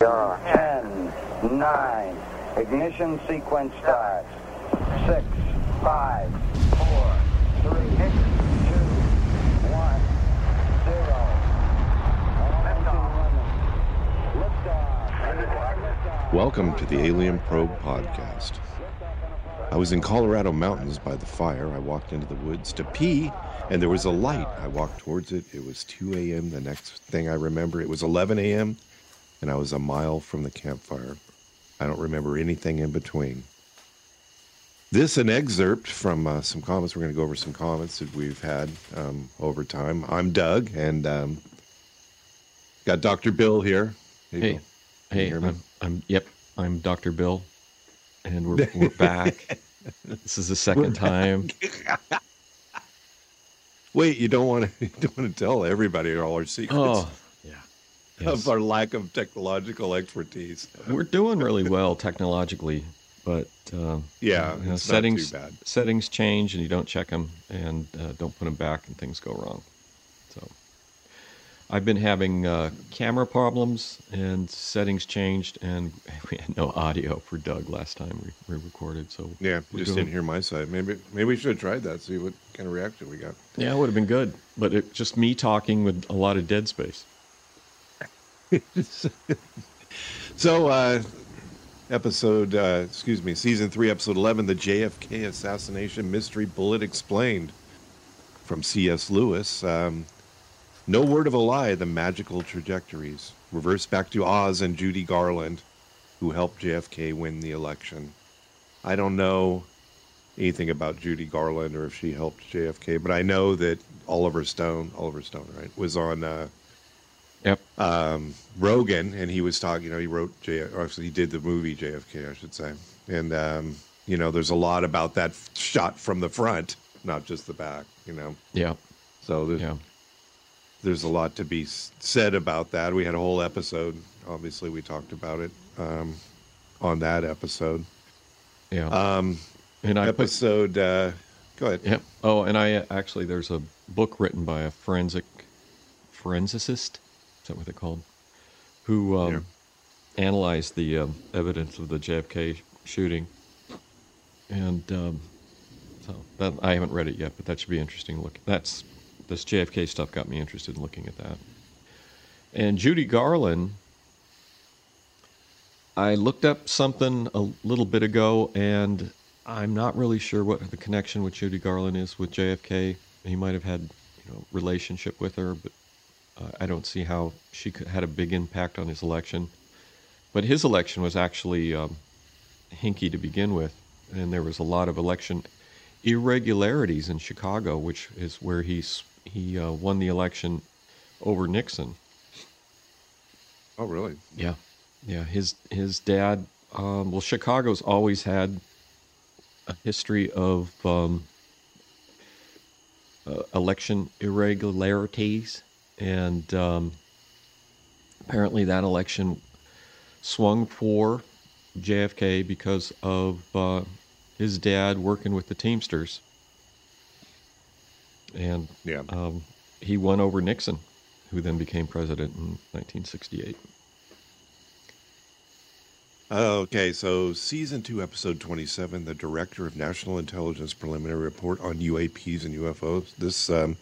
Ten, nine, ignition sequence starts. Six, five, four, three, two, one, zero. Liftoff. Welcome to the Alien Probe podcast. I was in Colorado mountains by the fire. I walked into the woods to pee, and there was a light. I walked towards it. It was 2 a.m. The next thing I remember, it was 11 a.m., and I was a mile from the campfire. I don't remember anything in between. This an excerpt from uh, some comments. We're going to go over some comments that we've had um, over time. I'm Doug, and um, got Dr. Bill here. Hey, Hey, Bill. hey. I'm, I'm, yep, I'm Dr. Bill, and we're, we're back. this is the second time. Wait, you don't want to you don't want to tell everybody all our secrets Oh. Yes. of our lack of technological expertise. We're doing really well technologically, but um, Yeah, you know, settings bad. settings change, and you don't check them, and uh, don't put them back, and things go wrong. So, I've been having uh, camera problems, and settings changed, and we had no audio for Doug last time we, we recorded. So Yeah, just doing- didn't hear my side. Maybe maybe we should have tried that. See what kind of reaction we got. Yeah, it would have been good, but it just me talking with a lot of dead space. So, uh, episode, uh, excuse me, season three, episode eleven, the JFK assassination mystery bullet explained, from C.S. Lewis. Um, no word of a lie. The magical trajectories reverse back to Oz and Judy Garland, who helped JFK win the election. I don't know anything about Judy Garland or if she helped JFK, but I know that Oliver Stone, Oliver Stone, right, was on. Uh, Yep. um, Rogan, and he was talking. You know, he wrote J. Or actually, he did the movie JFK, I should say. And um, you know, there's a lot about that shot from the front, not just the back. You know, Yeah. so there's Yeah. there's a lot to be said about that. We had a whole episode. Obviously, we talked about it um, on that episode. Yeah. Um, and I put episode. Uh, go ahead. Yeah. Oh, and I uh, actually there's a book written by a forensic forensicist. That what they're called? Who um, analyzed the um, evidence of the JFK shooting, and um, so that I haven't read it yet, but that should be interesting. to Look, that's this JFK stuff got me interested in looking at that. And Judy Garland, I looked up something a little bit ago, and I'm not really sure what the connection with Judy Garland is with JFK. He might have had, you know, relationship with her, but uh, I don't see how she could, had a big impact on his election. But his election was actually um, hinky to begin with, and there was a lot of election irregularities in Chicago, which is where he's he uh, won the election over Nixon. Oh, really? Yeah, yeah. His his dad. Um, well, Chicago's always had a history of um, uh, election irregularities, and um, apparently that election swung for JFK because of uh, his dad working with the Teamsters, and Yeah. um, he won over Nixon, who then became president in 1968. Okay, so season two, episode 27, the director of National Intelligence Preliminary Report on UAPs and UFOs. This um,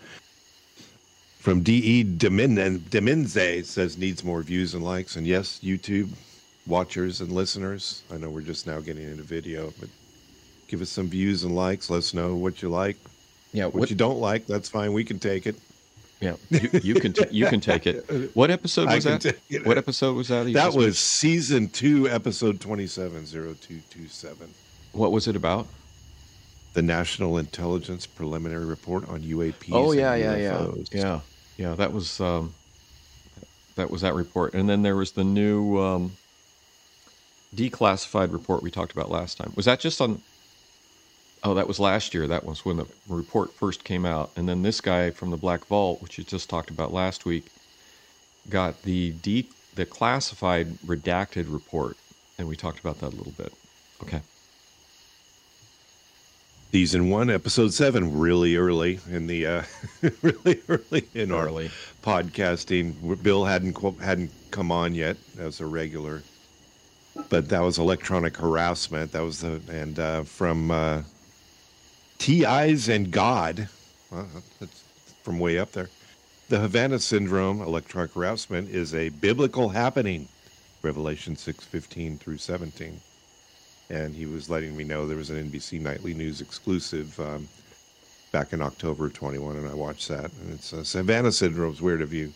from D.E. Demin- Deminze says needs more views and likes. And yes, YouTube watchers and listeners, I know we're just now getting into video, but give us some views and likes. Let us know what you like. Yeah, What, you don't like, that's fine. We can take it. Yeah, you, you can t- you can take it. What episode was that? What episode was that? That was season two, episode 27, 0227. What was it about? the National Intelligence Preliminary Report on UAPs. Oh yeah, yeah, UFOs. yeah, yeah. Yeah, that was um, that was that report, and then there was the new um, declassified report we talked about last time. Was that just on? Oh, that was last year. That was when the report first came out, and then this guy from the Black Vault, which you just talked about last week, got the de- the classified redacted report, and we talked about that a little bit. Okay. Season one, episode seven, really early in the uh, really early in Early. our podcasting. Bill hadn't hadn't come on yet as a regular, but that was electronic harassment. That was the and uh, from uh, TIs and God. Well, that's from way up there. The Havana Syndrome, electronic harassment, is a biblical happening. Revelation six fifteen through seventeen and he was letting me know there was an NBC Nightly News exclusive um, back in October of 21, and I watched that. And it's uh, Havana Syndrome's weird of you.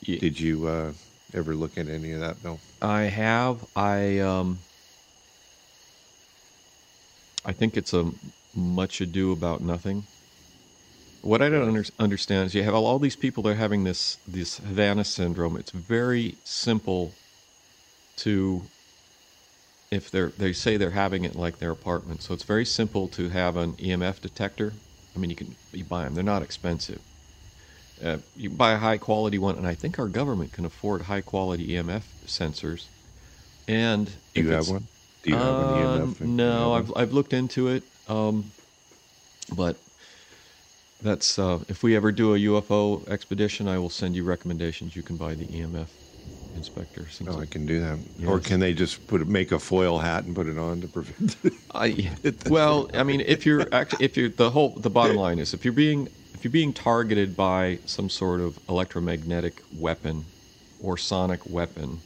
Ye- Did you uh, ever look at any of that, Bill? I have. I um. I think it's a much ado about nothing. What I don't under, understand is you have all, all these people that are having this this Havana syndrome. It's very simple to if they're they say they're having it in like their apartment. So it's very simple to have an EMF detector. I mean, you can you buy them. They're not expensive. Uh, you buy a high quality one, and I think our government can afford high quality EMF sensors. And Do you have one? Do you have uh, an EMF? No. I've I've looked into it, um, but that's uh, if we ever do a UFO expedition, I will send you recommendations. You can buy the EMF inspector. Since Oh, I can do that. Or can they just put make a foil hat and put it on to prevent? I well, I mean, if you're actually if you're the whole the bottom line is if you're being if you're being targeted by some sort of electromagnetic weapon or sonic weapon,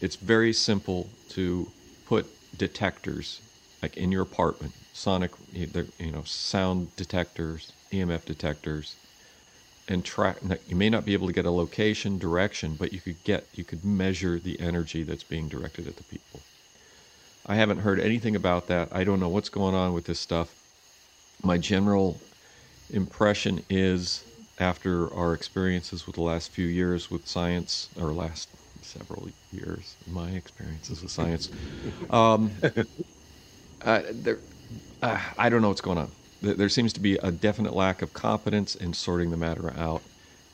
it's very simple to put detectors like in your apartment, sonic you know sound detectors, EMF detectors, and track. You may not be able to get a location direction, but you could get you could measure the energy that's being directed at the people. I haven't heard anything about that. I don't know what's going on with this stuff. My general impression is after our experiences with the last few years with science, or last several years, my experiences with science, um, uh, there, uh, I don't know what's going on. There, seems to be a definite lack of competence in sorting the matter out,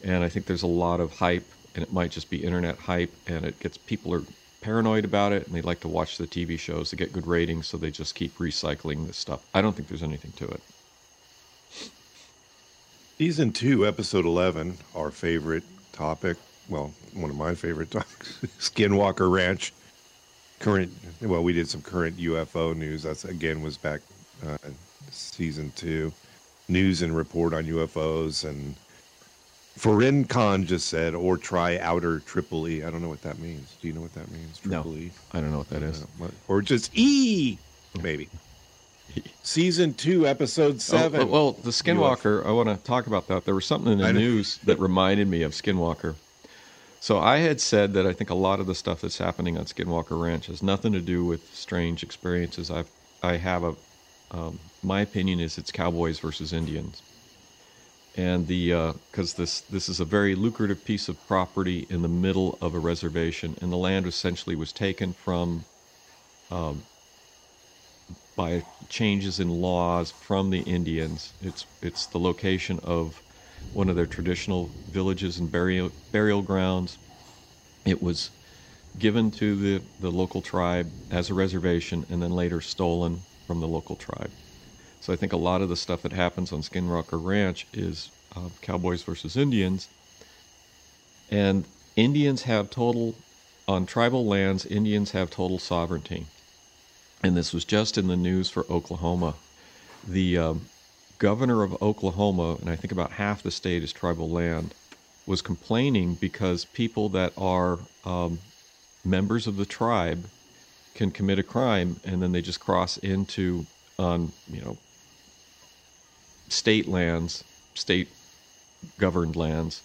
and I think there's a lot of hype, and it might just be internet hype, and it gets people are paranoid about it, and they like to watch the TV shows to get good ratings, so they just keep recycling this stuff. I don't think there's anything to it. Season two, episode 11, our favorite topic. Well, one of my favorite topics Skinwalker Ranch. Current, well, we did some current UFO news. That's again was back uh, season two. News and report on UFOs. And Forin Khan just said, or try outer triple E. I don't know what that means. Do you know what that means? No. Triple E? I don't know what that is. Or just E, maybe. Season two, episode seven. Oh, well, the Skinwalker, I want to talk about that. There was something in the news that reminded me of Skinwalker. So I had said that I think a lot of the stuff that's happening on Skinwalker Ranch has nothing to do with strange experiences. I've I have a um, my opinion is it's cowboys versus Indians, and the because this this is a very lucrative piece of property in the middle of a reservation, and the land essentially was taken from um, by changes in laws from the Indians. It's it's the location of one of their traditional villages and burial burial grounds. It was given to the, the local tribe as a reservation and then later stolen from the local tribe. So I think a lot of the stuff that happens on Skinwalker Ranch is uh, cowboys versus Indians. And Indians have total, on tribal lands, Indians have total sovereignty and this was just in the news for Oklahoma. The um, governor of Oklahoma, and I think about half the state is tribal land, was complaining because people that are um, members of the tribe can commit a crime and then they just cross into on you know state lands, state governed lands,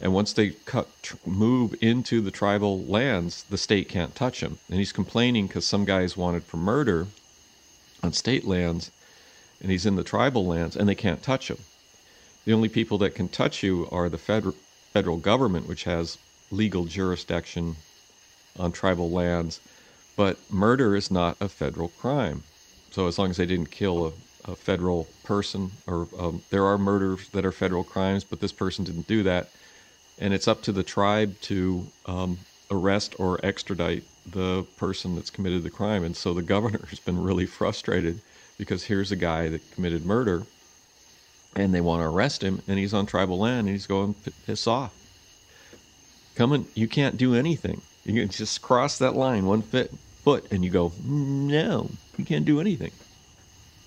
and once they cut, tr- move into the tribal lands, the state can't touch them. And he's complaining because some guys wanted for murder on state lands, and he's in the tribal lands, and they can't touch him. The only people that can touch you are the federal government, which has legal jurisdiction on tribal lands. But murder is not a federal crime. So as long as they didn't kill a, a federal person, or um, there are murders that are federal crimes, but this person didn't do that and it's up to the tribe to um, arrest or extradite the person that's committed the crime. And so the governor has been really frustrated because here's a guy that committed murder and they want to arrest him and he's on tribal land and he's going piss off. Come Coming, you can't do anything. You can just cross that line one foot and you go, no, you can't do anything.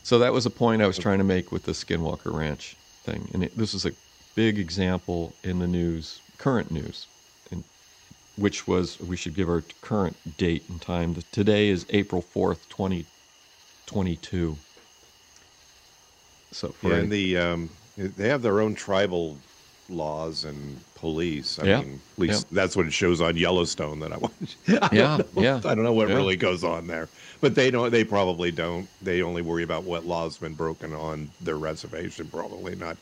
So that was a point I was trying to make with the Skinwalker Ranch thing. And it, this is a big example in the news, current news, and which was we should give our current date and time. Today is April 4th, 2022. So for Yeah, and the um, they have their own tribal laws and police. I Yeah, mean, at least that's what it shows on Yellowstone that I watch. I Yeah, don't know, yeah, I don't know what yeah. really goes on there, but they don't. They probably don't. They only worry about what laws been broken on their reservation. Probably not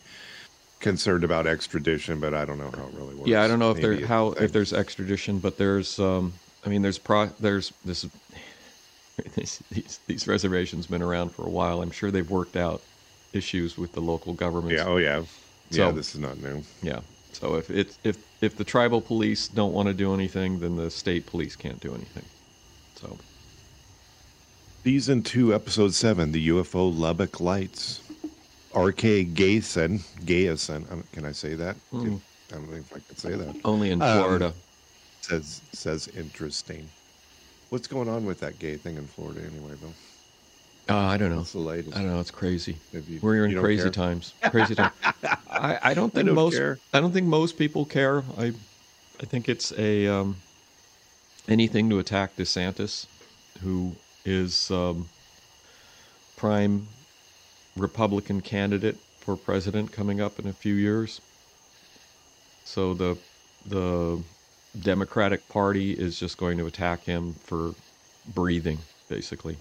concerned about extradition, but I don't know how it really works. Yeah, I don't know if Maybe there how if there's extradition, but there's um I mean there's pro there's this these these, these reservations been around for a while. I'm sure they've worked out issues with the local governments. Yeah. Oh yeah. So- yeah. This is not new. Yeah. So if it if if the tribal police don't want to do anything, then the state police can't do anything. So Season two, episode seven, the UFO Lubbock Lights. R.K. Gayson, Gayson, um, can I say that? Hmm. I don't think I can say that. only in Um, Florida. Says says interesting. What's going on with that gay thing in Florida anyway, Bill? Uh, I don't know. What's the latest? I don't know. It's crazy. You- We're in crazy care? times. Crazy times. I, I don't think don't most. care. I don't think most people care. I, I think it's a um, anything to attack DeSantis, who is um, prime Republican candidate for president coming up in a few years. So the the Democratic Party is just going to attack him for breathing, basically.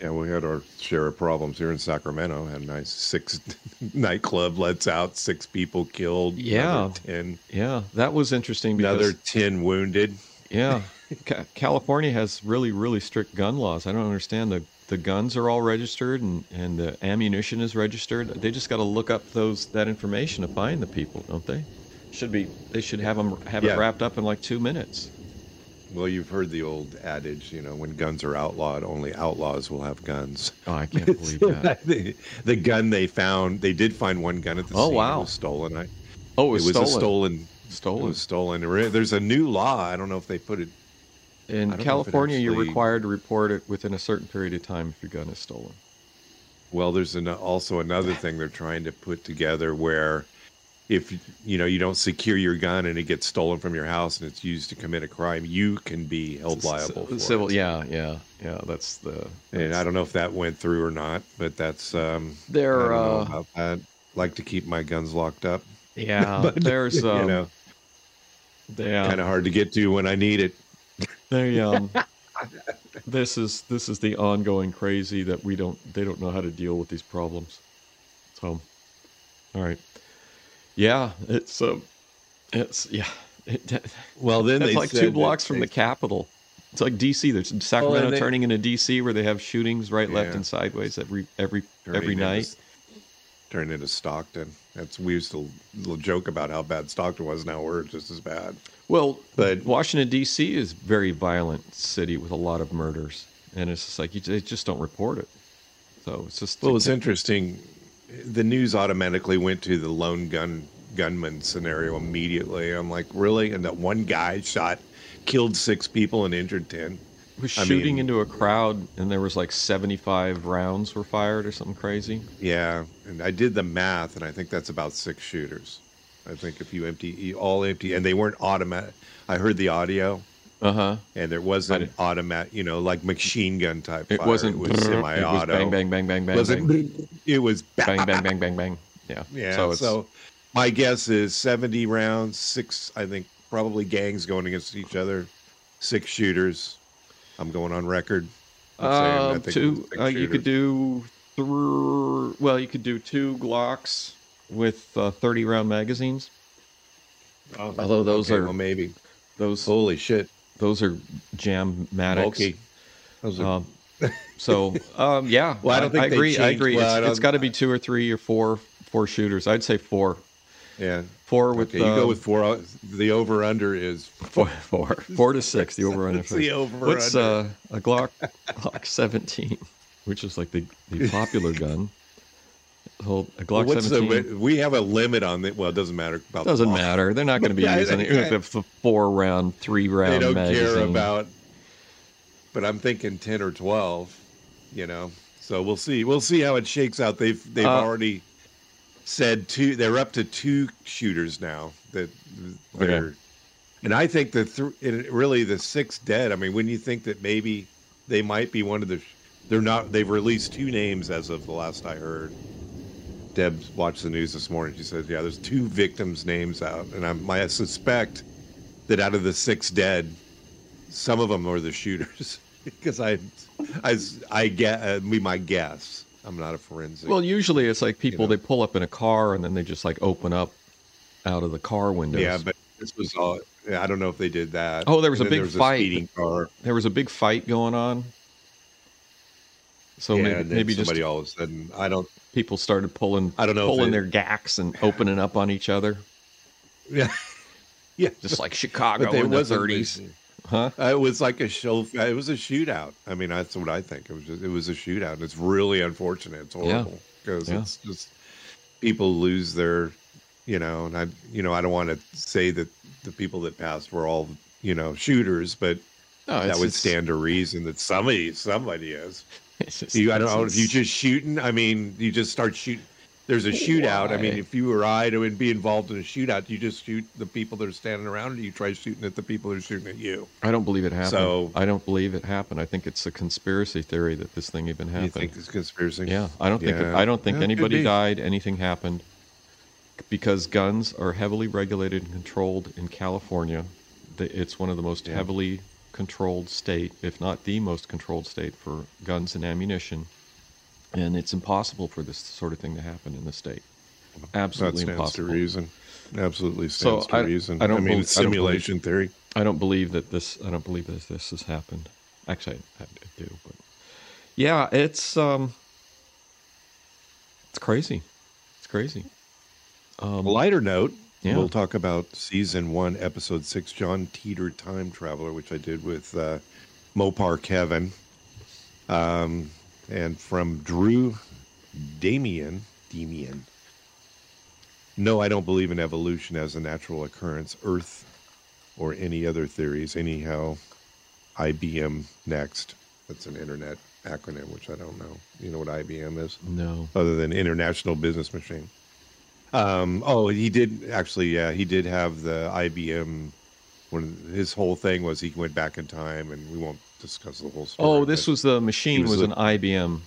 Yeah, we had our share of problems here in Sacramento. Had a nice six nightclub lets out, six people killed. Yeah. ten, Yeah, that was interesting because another ten wounded. yeah, California has really really strict gun laws. I don't understand the the guns are all registered and and the ammunition is registered. They just got to look up those that information to find the people, don't they? Should be they should have them have Yeah. it wrapped up in like two minutes. Well, you've heard the old adage, you know, when guns are outlawed, only outlaws will have guns. Oh, I can't believe that. the, the gun they found, they did find one gun at the Oh, scene. wow. It was stolen. I, Oh, it it was, was stolen. a stolen. It Stolen. was stolen. There's a new law. I don't know if they put it. In don't know if it California, you're required to report it within a certain period of time if your gun is stolen. Well, there's an, also another thing they're trying to put together where if you know you don't secure your gun and it gets stolen from your house and it's used to commit a crime, you can be held liable for Civil, it. yeah, yeah, yeah. That's the. And I don't know if that went through or not, but that's um They're, I don't know uh, about that. Like to keep my guns locked up. Yeah, But, there's um, you know, yeah, kind of hard to get to when I need it. They um this is this is the ongoing crazy that we don't they don't know how to deal with these problems. So all right. Yeah, it's um it's yeah. It, Well, then it's like two blocks from they- the Capitol. It's like DC. There's Sacramento they- turning into DC where they have shootings right, left, and sideways every every turning every into- night. Turn into Stockton. That's we used to l- joke about how bad Stockton was. Now we're just as bad. Well, But- Washington D.C. is a very violent city with a lot of murders, and it's just like you, they just don't report it. So it's just Well, it's interesting. The news automatically went to the lone gun gunman scenario immediately. I'm like, really? And that one guy shot, killed six people and injured ten. was I shooting mean- into a crowd, and there was like seventy-five rounds were fired or something crazy. Yeah, and I did the math, and I think that's about six shooters. I think if you empty all empty, and they weren't automatic. I heard the audio, Uh huh. and there wasn't automatic, you know, like machine gun type. It fire. wasn't. It was It was semi-auto. bang bang bang bang bang Wasn't- bang It was bang bang bang bang bang. Yeah. Yeah. So So, my guess is 70 rounds, six, I think, probably gangs going against each other, six shooters. I'm going on record. uh, think it was two. Uh, you could do three. Well, you could do two Glocks with uh, thirty round magazines. Oh, although those okay, are- well, maybe. Those Holy shit. Those are jam-matics. Those are, Um, so um, yeah, Well, I don't think they agree. I agree. well, it's it's got to be two or three or four four shooters. I'd say four. yeah. Four with Okay, you go um, with four. The over under is four, four, four to six. The over under. The over What's uh, a Glock Glock 17, which is like the, the popular gun. A Glock What's 17 the? We have a limit on it. Well, it doesn't matter about. doesn't law. matter. They're not going to be Yeah, using it. Even if it's a four round, three round They don't magazine. care about. But I'm thinking ten or twelve. You know, so we'll see. We'll see how it shakes out. They've they've Uh, already said two. They're up to two shooters now. That they're. Okay. And I think the th- really the six dead. I mean, when you think that maybe they might be one of the, they're not. They've released two names as of the last I heard. Deb watched the news this morning. She says, "Yeah, there's two victims' names out, and I'm, I suspect that out of the six dead, some of them are the shooters because I, I, I get uh, me my guess. I'm not a forensic. Well, usually it's like people know. they pull up in a car and then they just like open up out of the car windows. yeah, but this was all. I don't know if they did that. Oh, there was And a big there fight. speeding car. there was a big fight going on. So yeah, maybe, maybe just somebody all of a sudden. I don't. people started pulling I don't know pulling it- their gacks and opening up on each other, Yeah, yeah. just like Chicago in the 30s. Huh? Uh, It was like a show. It was a shootout. I mean, that's what I think. It was. Just, it was a shootout. It's really unfortunate. It's horrible because Yeah. it's just people lose their, you know. And I, you know, I don't want to say that the people that passed were all, you know, shooters, but No, that would stand to reason that somebody, somebody is. it's just- You, I don't know if you just shooting. I mean, you just start shooting. There's a shootout. I mean, if you or I to be involved in a shootout, you just shoot the people that are standing around, or you try shooting at the people that are shooting at you. I don't believe it happened. So- I don't believe it happened. I think it's a conspiracy theory that this thing even happened. You happened. think it's conspiracy? Yeah, I don't think Yeah. I don't think Yeah, anybody died. Anything happened because guns are heavily regulated and controlled in California. It's one of the most Yeah. heavily controlled state, if not the most controlled state for guns and ammunition. And it's impossible for this sort of thing to happen in the state. That Absolutely stands impossible. to reason. Absolutely So stands to I- reason. I don't mean, bel- it's I believe- simulation theory. I don't believe that this. I don't believe that this has happened. Actually, I, I do, but yeah, it's um, it's crazy. It's crazy. Um, lighter note, Yeah. we'll talk about season one, episode six, John Titor Time Traveler, which I did with uh, Mopar Kevin. Um, and from Drew Damien, Damien. No, I don't believe in evolution as a natural occurrence, Earth, or any other theories. Anyhow, IBM next. That's an internet acronym, which I don't know. You know what IBM is? no. other than International Business Machine. Um, oh, he did actually. Yeah, he did have the IBM. When his whole thing was, he went back in time, and we won't discuss the whole story. Oh, this was the machine was was, an IBM.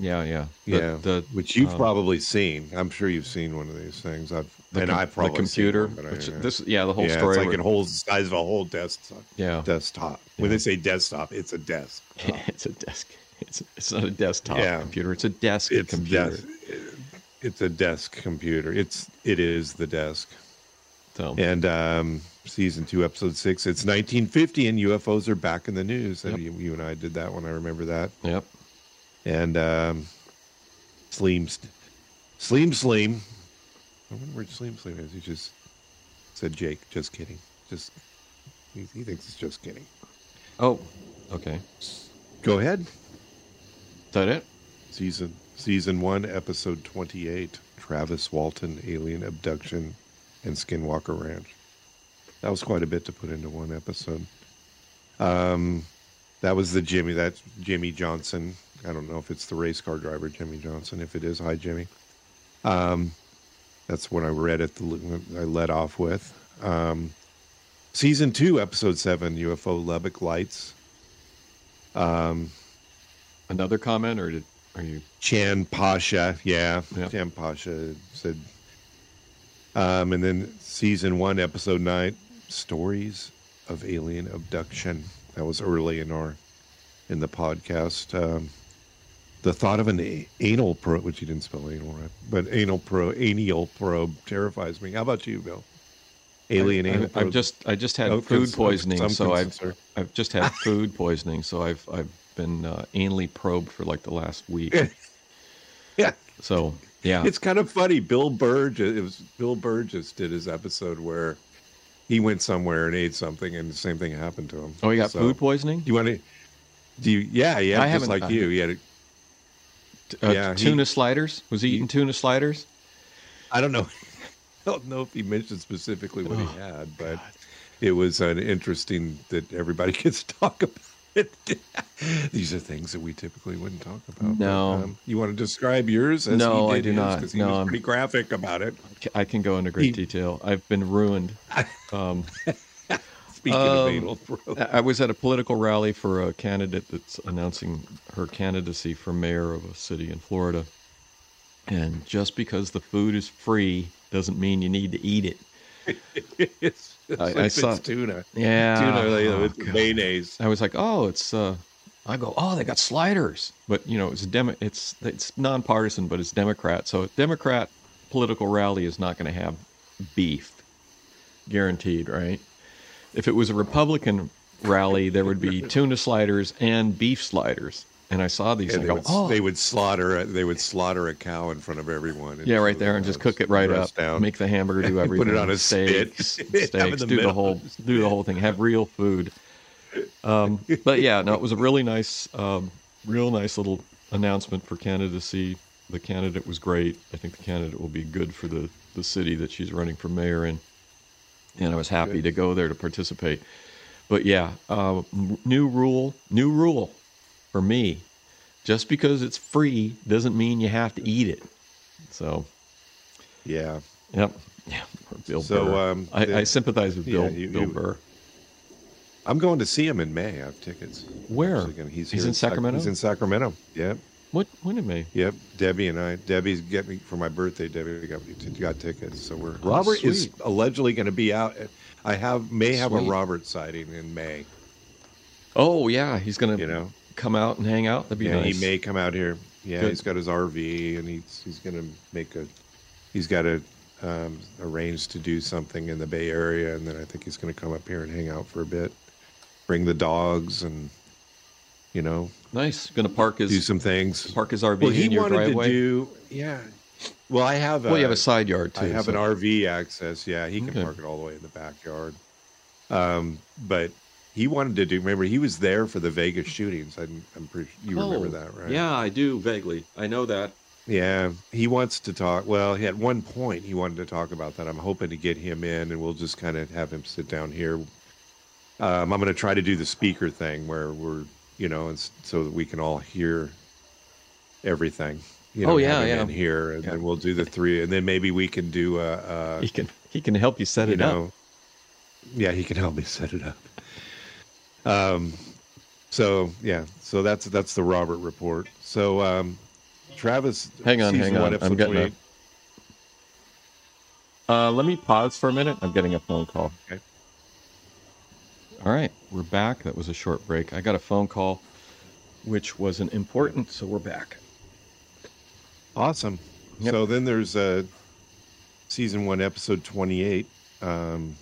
Yeah, yeah, The- yeah, The, which you've um, probably seen. I'm sure you've seen one of these things. I've the and com- I probably the computer. One, I- which, this, yeah, the whole yeah, story. it's like where- it holds the size of a whole desktop. yeah, Desktop. When they say desktop, it's a desk. it's a desk. It's it's not a desktop Yeah. computer. It's a desk It's a computer. desk. It's a desk computer. It's it is the desk. So And um, season two, episode six, it's 1950, and UFOs are back in the news. Yep. You, you and I did that one. I remember that. yep. And um, Sleem, Sleem, Sleem. I wonder where Sleem, Sleem is. He just said, Jake, just kidding. Just he, he thinks it's just kidding. Oh, okay. Go ahead. Is that it? Season season one, episode 28, Travis Walton, alien abduction, and Skinwalker Ranch. That was quite a bit to put into one episode. Um, that was the Jimmy. That's Jimmy Johnson. I don't know if it's the race car driver Jimmy Johnson. If it is, hi Jimmy. Um, that's what I read at The I led off with. Um, season two, episode seven, UFO Lubbock Lights. Um, Another comment, or did are you? Chan Pasha, yeah, Yeah. Chan Pasha said. Um, and then season one, episode nine, stories of alien abduction. That was early in our in the podcast. Um, the thought of an anal probe, which you didn't spell anal right, but anal probe, anal probe terrifies me. How about you, Bill? Alien I, anal I've just I just had food poisoning, so I've. I've just had food poisoning, so I've I've been uh, anally probed for like the last week. yeah. So Yeah. It's kind of funny. Bill Burge, it was Bill Burgess did his episode where he went somewhere and ate something, and the same thing happened to him. Oh, he got So, food poisoning. Do you want to? Do you? Yeah, yeah. I just haven't- like I- you. He had. A, Uh, yeah, he- tuna sliders. Was he eating tuna sliders? I don't know. I don't know if he mentioned specifically what Oh, he had, but it was an interesting that everybody gets to talk about. These are things that we typically wouldn't talk about. but, No. you want to describe yours? As No, he I do his? not. he No, was pretty graphic about it. I can go into great He- detail. I've been ruined. Um, Speaking of Um, anal throat. I was at a political rally for a candidate that's announcing her candidacy for mayor of a city in Florida. And just because the food is free doesn't mean you need to eat it. I- like I it's saw- tuna. Yeah. Tuna like, Oh, with God. mayonnaise. I was like, oh, it's. Uh, I go, oh, they got sliders, but you know, it's demo, it's it's nonpartisan, but it's Democrat. So a Democrat political rally is not going to have beef, guaranteed, right? If it was a Republican rally, there would be tuna sliders and beef sliders. And I saw these And and they go, would, oh, they would slaughter. a- They would slaughter a cow in front of everyone. and yeah, right there, and just cook it right up. down. Make the hamburger do everything. Put it on a steaks, spit. Have it in steaks, the do the whole, do the whole thing. Have real food. Um, but yeah, no, it was a really nice, um, real nice little announcement for candidacy. The candidate was great. I think the candidate will be good for the the city that she's running for mayor in. And I was happy Good. to go there to participate. But yeah, uh, new rule, new rule for me. Just because it's free doesn't mean you have to eat it. So, Yeah. yep. Yeah, Bill So, Burr. um, I, the- I sympathize with yeah, Bill, you- Bill you- Burr. I'm going to see him in May. I have tickets. Where? Gonna- he's, He's in Sacramento? He's in Sacramento. Yep. What? When in May? Yep. Debbie and I. Debbie's getting me for my birthday. Debbie got got tickets. So we're Robert is allegedly going to be out. I have may have Sweet. a Robert sighting in May. Oh yeah, he's gonna You know. Come out and hang out. That'd be yeah, nice. he may come out here. Yeah, Good. he's got his RV and he's he's going to make a. He's got to um, arrange to do something in the Bay Area, and then I think he's going to come up here and hang out for a bit, bring the dogs, and you know Nice. Gonna park his do some things. park his RV Well, he in your wanted driveway. to do. Yeah. Well, I have. A well, you have a- a side yard too. I have so- an RV access. Yeah, he can Okay. park it all the way in the backyard. Um, but he wanted to do. Remember, he was there for the Vegas shootings. I'm, I'm pretty. You remember Oh, that, right? Yeah, I do vaguely. I know that. Yeah. He wants to talk. Well, he, at one point, he wanted to talk about that. I'm hoping to get him in, and we'll just kind of have him sit down here. Um, I'm going to try to do the speaker thing where we're, you know, and so that we can all hear everything. You know, Oh, yeah, yeah. in here, and Yeah. then we'll do the three, and then maybe we can do a. a He can he can help you set you it up. yeah, he can help me set it up. Um, so yeah, so that's that's the Robert report. So um, Travis, Hang on, hang on. I'm getting 28. Uh, let me pause for a minute. I'm getting a phone call. Okay. All right, we're back. That was a short break. I got a phone call, which wasn't important, so we're back. Awesome. Yep. So then there's uh, season one, episode 28. Um,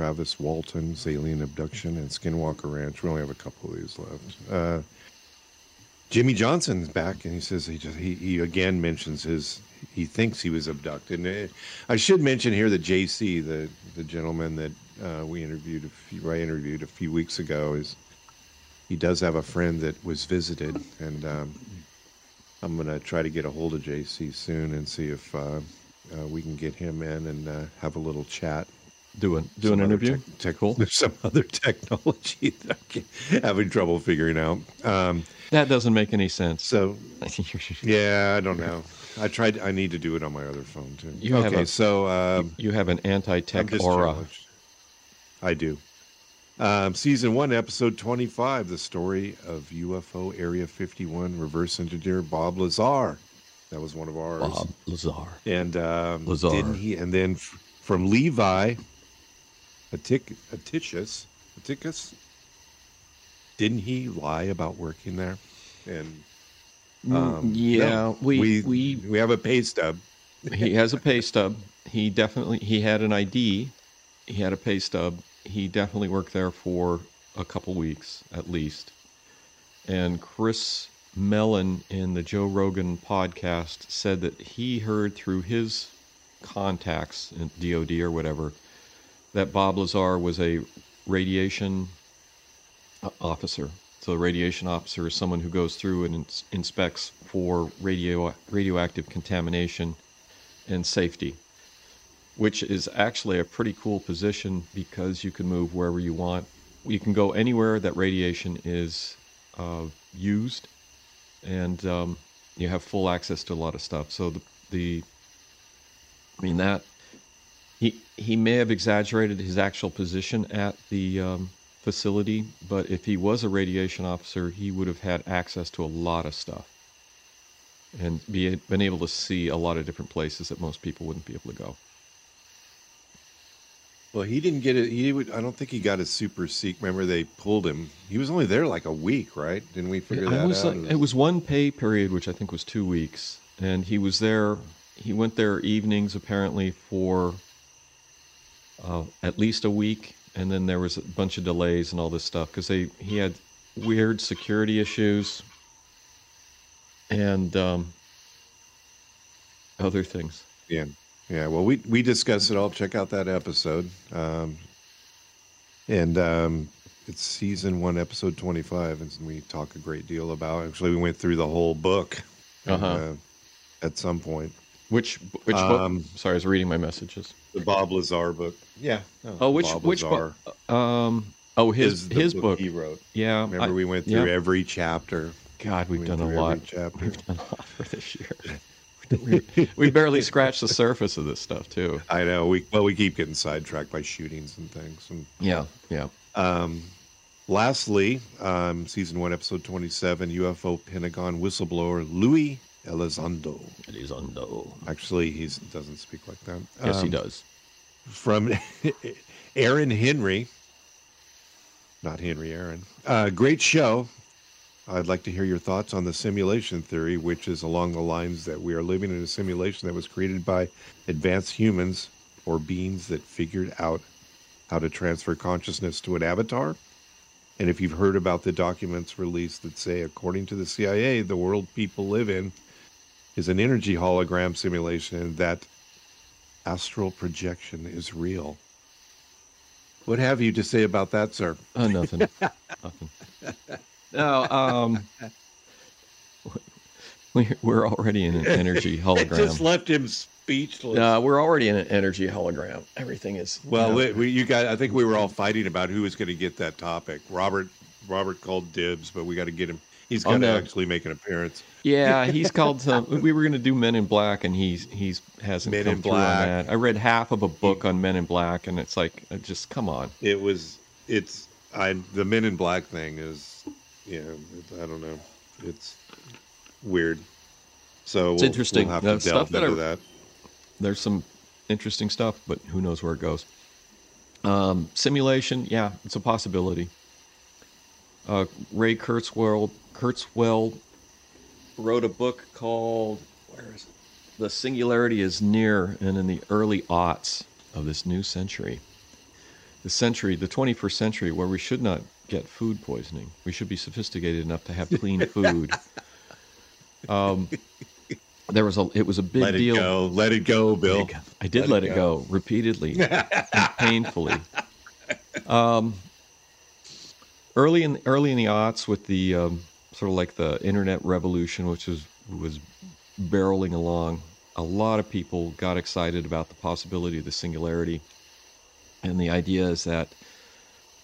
Travis Walton's alien abduction and Skinwalker Ranch. We only have a couple of these left. Uh, Jimmy Johnson's back, and he says he just he, he again mentions his he thinks he was abducted. And uh, I should mention here that JC, the the gentleman that uh, we interviewed, a few, I interviewed a few weeks ago, is he does have a friend that was visited, and um, I'm gonna try to get a hold of JC soon and see if uh, uh, we can get him in and uh, have a little chat. Do an do an Some interview. tech- tech- cool. There's some other technology that I'm having trouble figuring out. Um, That doesn't make any sense. so yeah, I don't know. I tried. I need to do it on my other phone too. You have okay, a- so um, you have an anti-tech aura. challenged. I do. Um, season one, episode 25, the story of UFO Area 51 reverse engineer Bob Lazar. That was one of ours. Bob Lazar. And um, Lazar. didn't he? And then from Levi, Attic- Atticus, Atticus, didn't he lie about working there? And um, yeah, no, we we we we have a pay stub. he has a pay stub. He definitely he had an ID. He had a pay stub. He definitely worked there for a couple weeks at least. And Chris Mellon in the Joe Rogan podcast said that he heard through his contacts in DOD or whatever that Bob Lazar was a radiation uh, officer. So, a radiation officer is someone who goes through and ins- inspects for radio radioactive contamination and safety, which is actually a pretty cool position because you can move wherever you want. You can go anywhere that radiation is uh, used, and um, you have full access to a lot of stuff. So the, the I mean that he may have exaggerated his actual position at the um, facility, but if he was a radiation officer, he would have had access to a lot of stuff and be been able to see a lot of different places that most people wouldn't be able to go. Well, he didn't get it. He would. I don't think he got his super seek. Remember, they pulled him. He was only there like a week, right? Didn't we figure it that was out? like, it was one pay period, which I think was two weeks, and he was there. He went there evenings apparently for uh, at least a week, and then there was a bunch of delays and all this stuff because they he had weird security issues and um, other things. Yeah, yeah. Well, we we discussed it all. Check out that episode. Um, and um, it's season one, episode twenty-five, and we talk a great deal about. Actually, we went through the whole book. Uh-huh. uh, at some point, Which which Um, book? Sorry, I was reading my messages. The Bob Lazar book. Yeah. Oh, which Bob which book? Um, oh, his his book. he wrote. Yeah, Remember, I- we went through yeah. every chapter. God, we've we done a lot. chapter. We've done a lot for this year. we, we barely scratched the surface of this stuff too. I know. We well, we keep getting sidetracked by shootings and things. And Yeah, yeah. um, lastly, um, season one, episode twenty-seven, UFO Pentagon whistleblower Luis Elizondo. Elizondo. Actually, he doesn't speak like that. Yes, he Um, does. From Aaron Henry, not Henry Aaron. Uh, great show. I'd like to hear your thoughts on the simulation theory, which is along the lines that we are living in a simulation that was created by advanced humans or beings that figured out how to transfer consciousness to an avatar. And if you've heard about the documents released that say, according to the CIA, the world people live in is an energy hologram simulation and that astral projection is real. What have you to say about that, sir? Uh, nothing. nothing. No, um, we, we're already in an energy It hologram. just left him speechless. No, we're already in an energy hologram. Everything is well, you know, we, you got. I think we were all fighting about who was going to get that topic. Robert, Robert called dibs, but we got to get him. He's going to actually make an appearance. yeah. He's called some. We were going to do Men in Black, and he's he's hasn't Men come in through on that. I read half of a book on Men in Black, and it's like, uh, just come on. It was. It's. I. The Men in Black thing is. Yeah. I don't know. It's weird. So It's we'll- interesting. We'll have The to delve that into I- that. there's some interesting stuff, but who knows where it goes. Um, simulation, yeah, it's a possibility. Uh, Ray Kurzweil, Kurzweil wrote a book called where is it? "The Singularity Is Near," and in the early aughts of this new century, the century, the 21st century, where we should not get food poisoning. We should be sophisticated enough to have clean food. Um, there was a, it was a big Let it deal. go. Let it go, Bill. I did let, it go, repeatedly and painfully. Um, early in early in the aughts, with the um, sort of like the internet revolution, which was was barreling along, a lot of people got excited about the possibility of the singularity, and the idea is that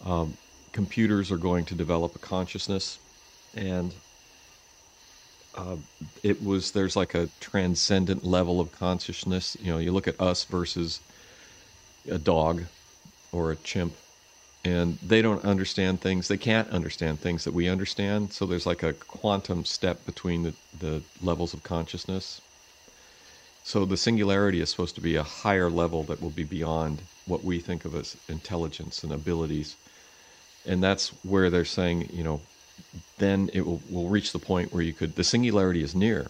um, computers are going to develop a consciousness, and uh, it was there's like a transcendent level of consciousness. You know, you look at us versus a dog or a chimp, and they don't understand things. They can't understand things that we understand. So there's like a quantum step between the, the levels of consciousness. So the singularity is supposed to be a higher level that will be beyond what we think of as intelligence and abilities. And that's where they're saying, you know, then it will, will reach the point where you could, the singularity is near.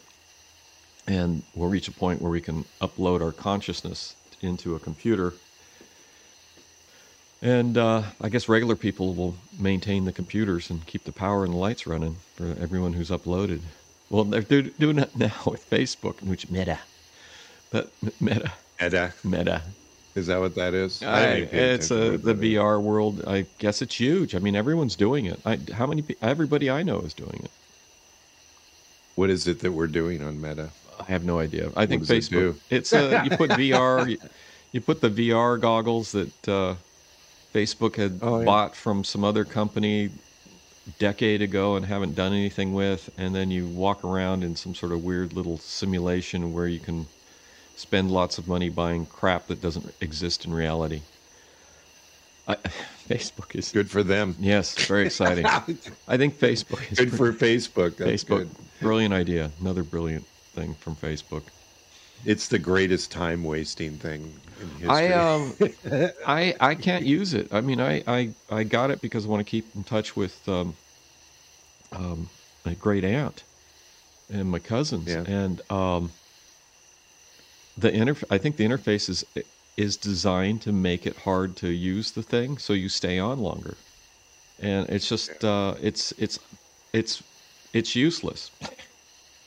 And we'll reach a point where we can upload our consciousness into a computer And uh, I guess regular people will maintain the computers and keep the power and the lights running for everyone who's uploaded. Well, they're, they're doing it now with Facebook, which Meta, but Meta, Meta, Meta. Is that what that is? I, pay it's a, the. VR world. I guess it's huge. I mean, everyone's doing it. I, how many? Everybody I know is doing it. What is it that we're doing on Meta? I have no idea. I think does it Facebook. do? It's uh, you put VR, you, you put the VR goggles that uh, Facebook had Oh, yeah. bought from some other company decade ago and haven't done anything with, and then you walk around in some sort of weird little simulation where you can spend lots of money buying crap that doesn't exist in reality. I, Facebook is Good for them. yes, very exciting. I think Facebook is Good for Facebook. That's Facebook. good. Brilliant idea. Another brilliant thing from Facebook. It's the greatest time wasting thing in history. I um I I can't use it. I mean, I I I got it because I want to keep in touch with um um my great aunt and my cousins Yeah. and um the interf- I think the interface is is designed to make it hard to use the thing so you stay on longer. And it's just uh it's it's it's it's useless.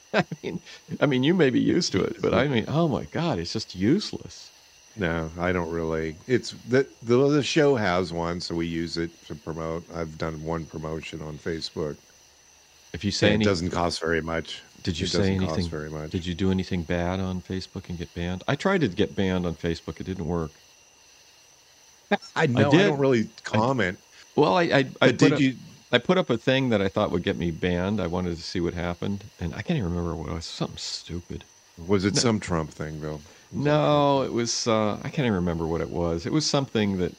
I mean, I mean, you may be used to it, but I mean, oh my God, it's just useless. no, I don't really. It's the, the the show has one, so we use it to promote. I've done one promotion on Facebook. If you say And it doesn't cost very much. did you it say doesn't anything? Cost very much. Did you do anything bad on Facebook and get banned? I tried to get banned on Facebook. It didn't work. I know. I, did. don't really comment. Well, I I, I did up, you? I put up a thing that I thought would get me banned. I wanted to see what happened, and I can't even remember what it was. Something stupid. Was it some Trump thing though? No, it was. Uh, I can't even remember what it was. It was something that.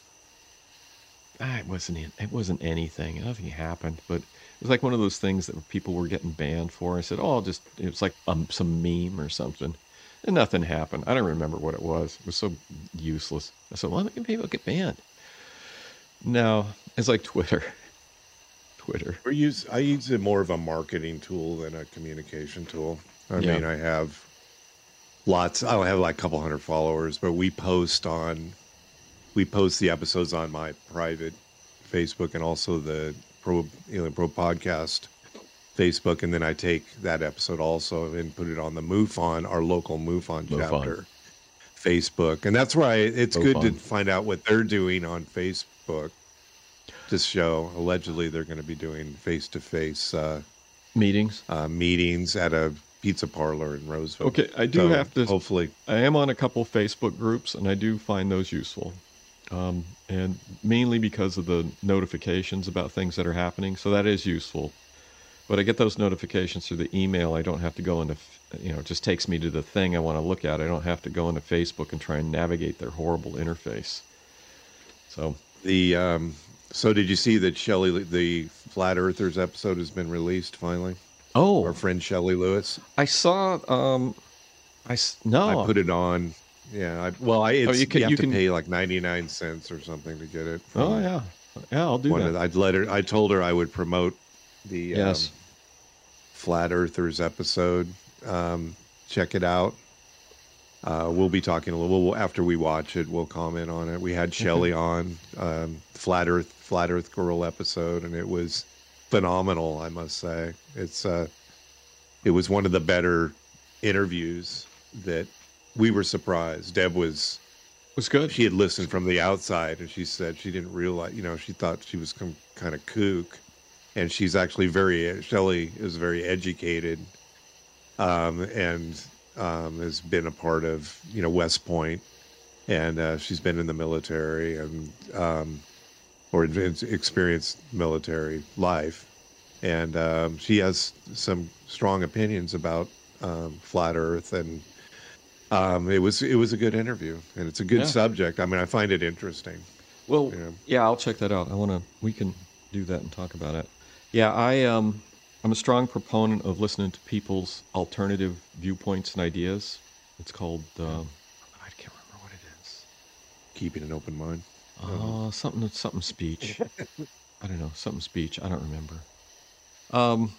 Ah, it wasn't. It wasn't anything. Nothing happened. But it was like one of those things that people were getting banned for. I said, "Oh, I'll just." It was like um, some meme or something, and nothing happened. I don't remember what it was. It was so useless. I said, "Well, maybe I'll get banned." No, it's like Twitter. Twitter. We use I use it more of a marketing tool than a communication tool. I Yeah. mean, I have lots. I have like a couple hundred followers, but we post on we post the episodes on my private Facebook and also the Pro Alien Probe podcast Facebook, and then I take that episode also and put it on the MUFON, our local MUFON, MUFON. chapter Facebook, and that's why it's good to find out what they're doing on Facebook. This show allegedly they're going to be doing face to face Meetings. meetings at a pizza parlor in Roseville. Okay, I do So, have to hopefully. I am on a couple Facebook groups, and I do find those useful, um, and mainly because of the notifications about things that are happening. So that is useful. But I get those notifications through the email. I don't have to go into, you know, it just takes me to the thing I want to look at. I don't have to go into Facebook and try and navigate their horrible interface. So The um, so did you see that Shelley the Flat Earthers episode has been released finally? oh, Our friend Shelley Lewis. I saw. Um, I no. I put it on. Yeah. I, well, I it's, Oh, you you, have you to can- pay like ninety nine cents or something to get it. Oh yeah, yeah. I'll do One that. the, I'd let her. I told her I would promote the Yes. um, Flat Earthers episode. Um, check it out. Uh, we'll be talking a little we'll, after we watch it. We'll comment on it. We had Shelley on um, Flat Earth Flat Earth Girl episode, and it was phenomenal. I must say, it's uh, it was one of the better interviews that we were surprised. Deb was was good. she had listened from the outside and she said she didn't realize you know she thought she was some kind of kook and she's actually very Shelley is very educated um, and um, has been a part of you know West Point and uh, she's been in the military and um, or experienced military life and um, she has some strong opinions about um, flat Earth and um, it was it was a good interview, and it's a good Yeah. subject. I mean, I find it interesting. Well, Yeah. yeah. I'll check that out. I want to. We can do that and talk about it. Yeah, I um, I'm a strong proponent of listening to people's alternative viewpoints and ideas. It's called. Uh, I can't remember what it is. Keeping an open mind. Uh, something something speech. I don't know something speech. I don't remember. Um,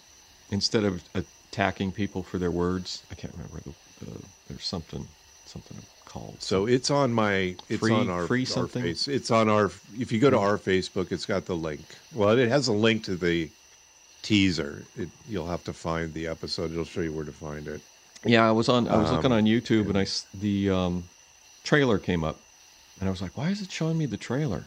instead of attacking people for their words, I can't remember. The, the, there's something something called. So it's on my it's Free- on our, free our something? face. It's on our if you go to our Facebook, it's got the link. Well, it has a link to the teaser. It, you'll have to find the episode. It'll show you where to find it. Yeah, I was on. I was looking Um, on YouTube, and I the um, trailer came up, and I was like, "Why is it showing me the trailer?"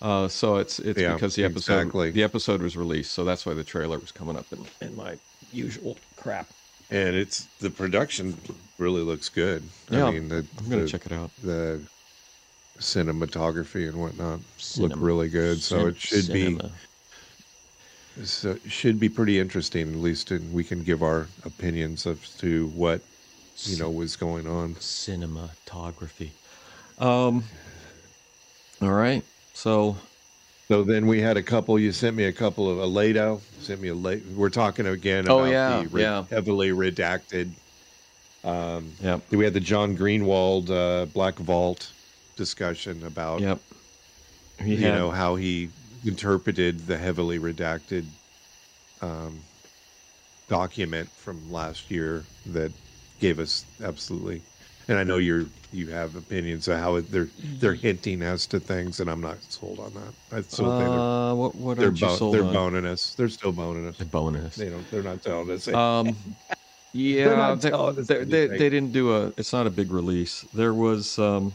Uh, so it's it's Yeah, because the episode exactly. the episode was released, so that's why the trailer was coming up in, in my usual crap. And it's the production really looks good. Yeah, I mean, the, I'm gonna the- check it out. the cinematography and whatnot Cinema- look really good. So cin- it should be cinema. So it should be pretty interesting. At least, and we can give our opinions as to what you know was going on. cinematography. Um. All right, so So then we had a couple. You sent me a couple of a Lehto. Sent me a late. We're talking again Oh, about yeah, the re- yeah. heavily redacted. Um, yep, we had the John Greenewald uh, Black Vault discussion about yep. He you had, know how he interpreted the heavily redacted um, document from last year that gave us absolutely and i know you're you have opinions of how it, they're they're hinting as to things and i'm not sold on that i still think they're, uh, what what they're, aren't you bo- sold they're on? boning us they're still boning us The bonus. they don't they're not telling us Um, yeah, not they, us they, they, they didn't do a. It's not a big release. There was um,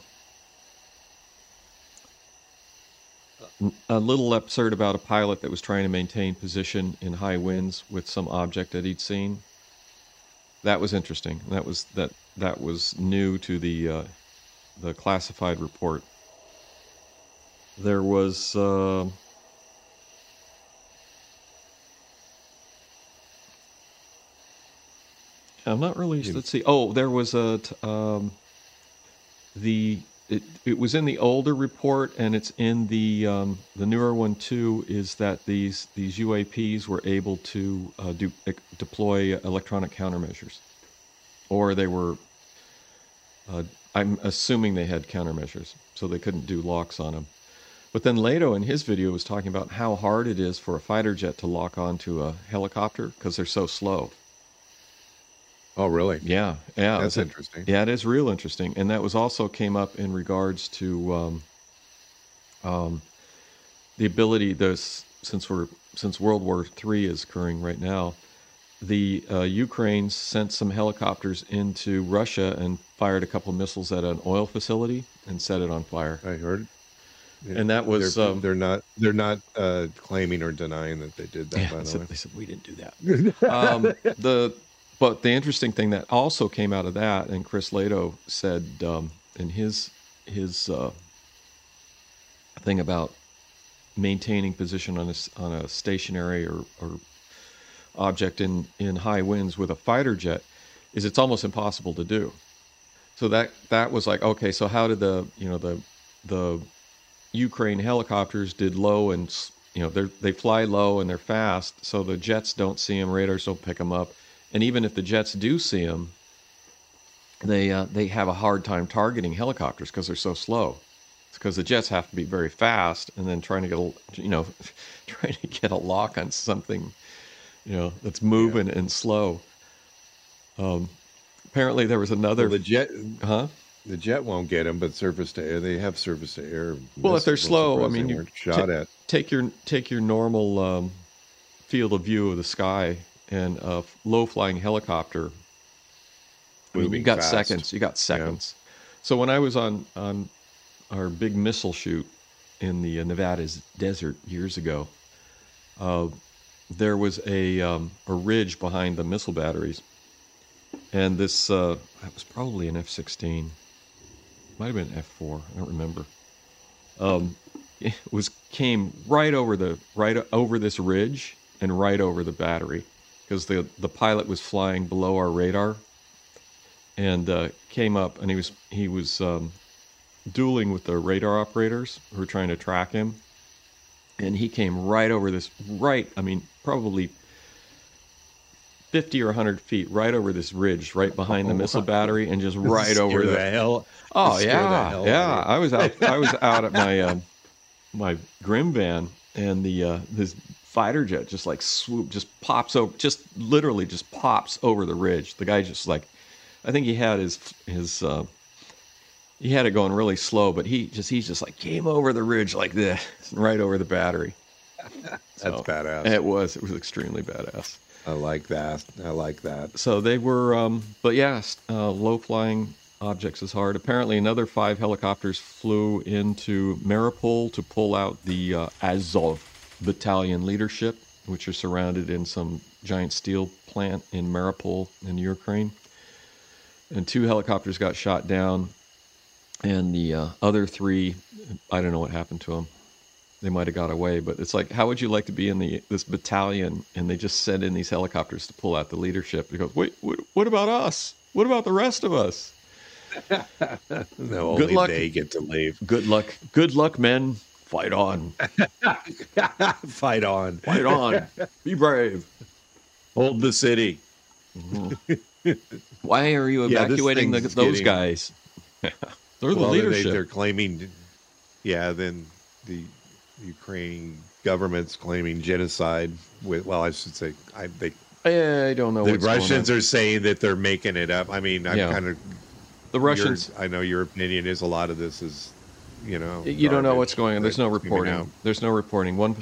a little absurd about a pilot that was trying to maintain position in high winds with some object that he'd seen. That was interesting. That was that that was new to the uh, the classified report. There was. Uh, I'm not really. Let's see. Oh, there was a um, the it, it was in the older report, and it's in the um, the newer one too. Is that these these UAPs were able to uh, do ec- deploy electronic countermeasures, or they were. Uh, I'm assuming they had countermeasures, so they couldn't do locks on them. But then Lehto in his video was talking about how hard it is for a fighter jet to lock onto a helicopter because they're so slow. Oh really Yeah, yeah, that's it's- interesting yeah, it is real interesting, and that was also came up in regards to um, um, the ability. Those since we're since World War III is occurring right now, the uh, Ukraine sent some helicopters into Russia and fired a couple missiles at an oil facility and set it on fire. i heard And that was, they're, um, they're not they're not uh, claiming or denying that they did that Yeah, by the said, way they said we didn't do that. um, the but the interesting thing that also came out of that, and Chris Lehto said um, in his his uh, thing about maintaining position on a on a stationary or, or object in in high winds with a fighter jet is it's almost impossible to do. So that that was like okay, so how did the you know the the Ukraine helicopters did low and you know they they fly low and they're fast, so the jets don't see them, radars don't pick them up, and even if the jets do see them, they uh, they have a hard time targeting helicopters because they're so slow. It's because the jets have to be very fast, and then trying to get a you know trying to get a lock on something you know that's moving and slow. Um, apparently there was another Well, the jet huh. The jet won't get them, but surface to air, they have surface to air. Well, if they're slow, I mean, you shot ta- at. take your take your normal um, field of view of the sky and a low flying helicopter. Mean, you got fast. seconds. You got seconds. So when I was on on our big missile shoot in the uh, Nevada's desert years ago, uh, there was a um, a ridge behind the missile batteries, and this uh, that was probably an F sixteen, might have been F four. I don't remember. Um, it was came right over the right over this ridge and right over the battery because the the pilot was flying below our radar and uh, came up and he was he was um, dueling with the radar operators who were trying to track him and he came right over this right i mean probably 50 or 100 feet right over this ridge right behind the missile battery and just right over the the hell. Oh yeah, hell yeah. I was out. I was out at my um, my Grim van, and the uh, this fighter jet just like swoop, just pops over, just literally just pops over the ridge. The guy just like I think he had his his uh, he had it going really slow, but he just he's just like came over the ridge like this, right over the battery. That's badass. It was it was extremely badass. I like that. I like that. So they were, um, but yes, uh, low flying objects is hard. Apparently, another five helicopters flew into Mariupol to pull out the uh, Azov battalion leadership, which are surrounded in some giant steel plant in Mariupol in Ukraine. And two helicopters got shot down, and the uh, other three, I don't know what happened to them. They might have got away, but it's like, how would you like to be in the this battalion and they just send in these helicopters to pull out the leadership? Goes, wait, what about us? What about the rest of us? No, Good only luck. they get to leave. Good luck, good luck, men. Fight on, Fight on. fight on. Be brave. Hold the city. Mm-hmm. Why are you Yeah, evacuating the, those getting- guys? They're the Well, they- leadership. they're claiming, yeah. Then the Ukrainian government's claiming genocide. With well, I should say, I they I don't know. the Russians are saying that they're making it up. I mean, I'm Yeah. kind of the Russians. I know your opinion is a lot of this is, you know, You don't know what's going on. There's no that's coming out. reporting. There's no reporting. One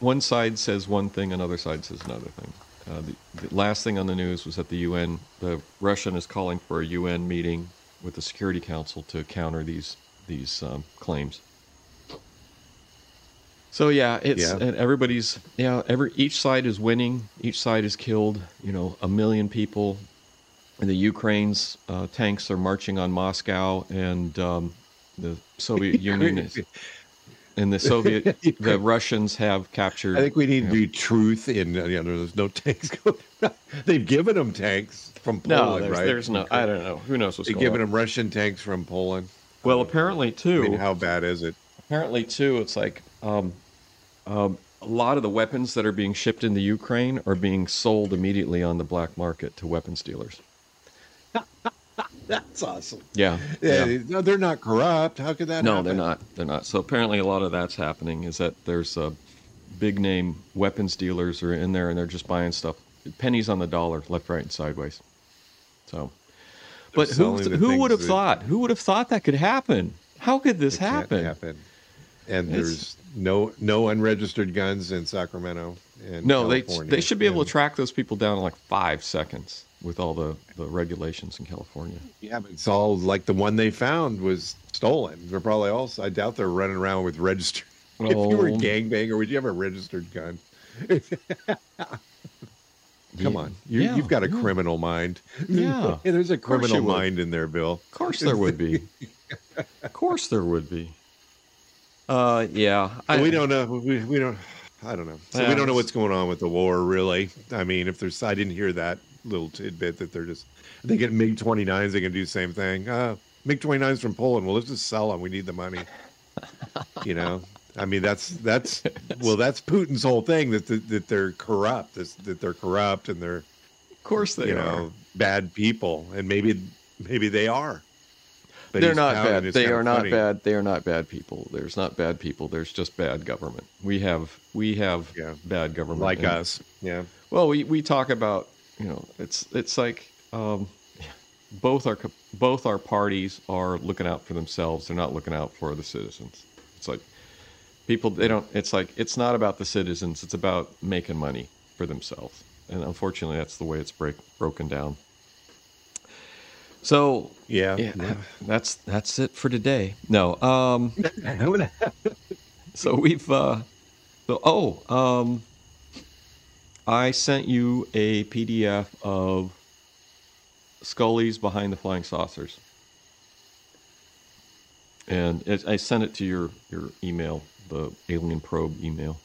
one side says one thing, another side says another thing. Uh, the, the last thing on the news was that the UN, the Russian is calling for a UN meeting with the Security Council to counter these these um, claims. So yeah, it's Yeah. and everybody's yeah. Every each side is winning. Each side has killed you know a million people. And the Ukraine's uh, tanks are marching on Moscow, and um, the Soviet Union is, and the Soviet, the Russians have captured. I think we need you to do truth in. You know, there's no tanks. They've given them tanks from no, Poland, there's, right? there's no. I don't know. Who knows what's going on? They've given on? them Russian tanks from Poland. Well, apparently I too. mean, how bad is it? apparently too it's like um, um, a lot of the weapons that are being shipped into ukraine are being sold immediately on the black market to weapons dealers That's awesome. yeah, Yeah, yeah. no, they're not corrupt. How could that? no happen? they're not they're not so apparently a lot of that's happening is that there's uh, big name weapons dealers are in there and they're just buying stuff pennies on the dollar left right and sideways so but who, who would have that- thought who would have thought that could happen how could this happen happen. And It's- there's no no unregistered guns in Sacramento. And No, they California. they should be able And- to track those people down in like five seconds with all the, the regulations in California. Yeah, but it's all like the one they found was stolen. They're probably all. I doubt they're running around with registered. if you were a Oh. gangbanger, would you have a registered gun? Come Yeah. on, you, Yeah, you've got a yeah. criminal mind. Yeah. there's a criminal you would. mind in there, Bill. Of course there would be. of course there would be. Uh, yeah. I, we don't know. We, we don't. I don't know. So we don't know what's going on with the war, really. I mean, if there's, I didn't hear that little tidbit that they're just. They get MiG 29s. They can do the same thing. Uh, MiG 29s from Poland. Well, let's just sell them. We need the money. you know. I mean, that's that's well, that's Putin's whole thing that that, that they're corrupt. That, they're corrupt and they're Of course they you are. know bad people, and maybe maybe they are. But They're not bad. They are not funny. bad. They are not bad people. There's not bad people. There's just bad government. We have we have Yeah. bad government. like And- us. Yeah. Well, we, we talk about you know it's it's like um, both our both our parties are looking out for themselves. They're not looking out for the citizens. It's like people they don't. It's like it's not about the citizens. It's about making money for themselves. And unfortunately, that's the way it's break, broken down. So Yeah. yeah, that's that's it for today. No, um, so we've uh, so oh um, I sent you a PDF of Scully's Behind the Flying Saucers, and it, I sent it to your your email, the Alien Probe email.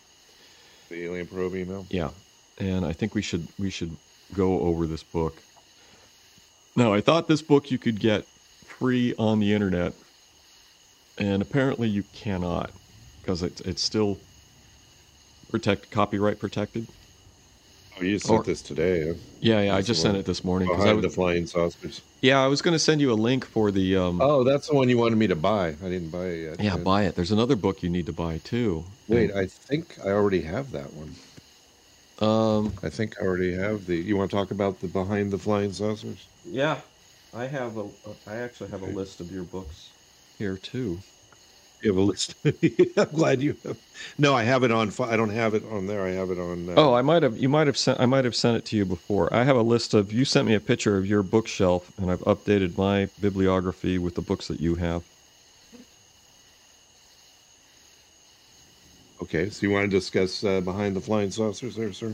the alien probe email. Yeah, and I think we should we should go over this book. Now, I thought this book you could get free on the internet, and apparently you cannot because it's it's still protect copyright protected. Oh, you sent Or- this today. Huh? Yeah, yeah, I just sent it this morning. 'cause I Behind was, the flying saucers. yeah, I was going to send you a link for the. Um, Oh, that's the one you wanted me to buy. I didn't buy it yet. yeah, Good. buy it. There's another book you need to buy too. Wait, I think I already have that one. Um, I think I already have the. You want to talk about the behind the flying saucers? yeah, I have a. I actually have a list of your books here too. You have a list. I'm glad you have. No, I have it on. I don't have it on there. I have it on. Uh, Oh, I might have. You might have sent. I might have sent it to you before. I have a list of. You sent me a picture of your bookshelf, and I've updated my bibliography with the books that you have. Okay, so you want to discuss uh, behind the flying saucers, there, sir?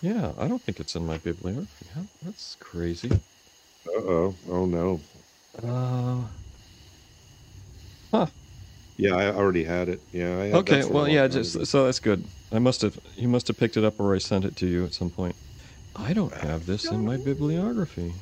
Yeah, I don't think it's in my bibliography. Huh? That's crazy. Uh oh. Oh no. Uh, huh. Yeah, I already had it. Yeah. I had, Okay. Well, yeah. Just ago. so that's good. I must have. You must have picked it up, or I sent it to you at some point. I don't have this in my bibliography.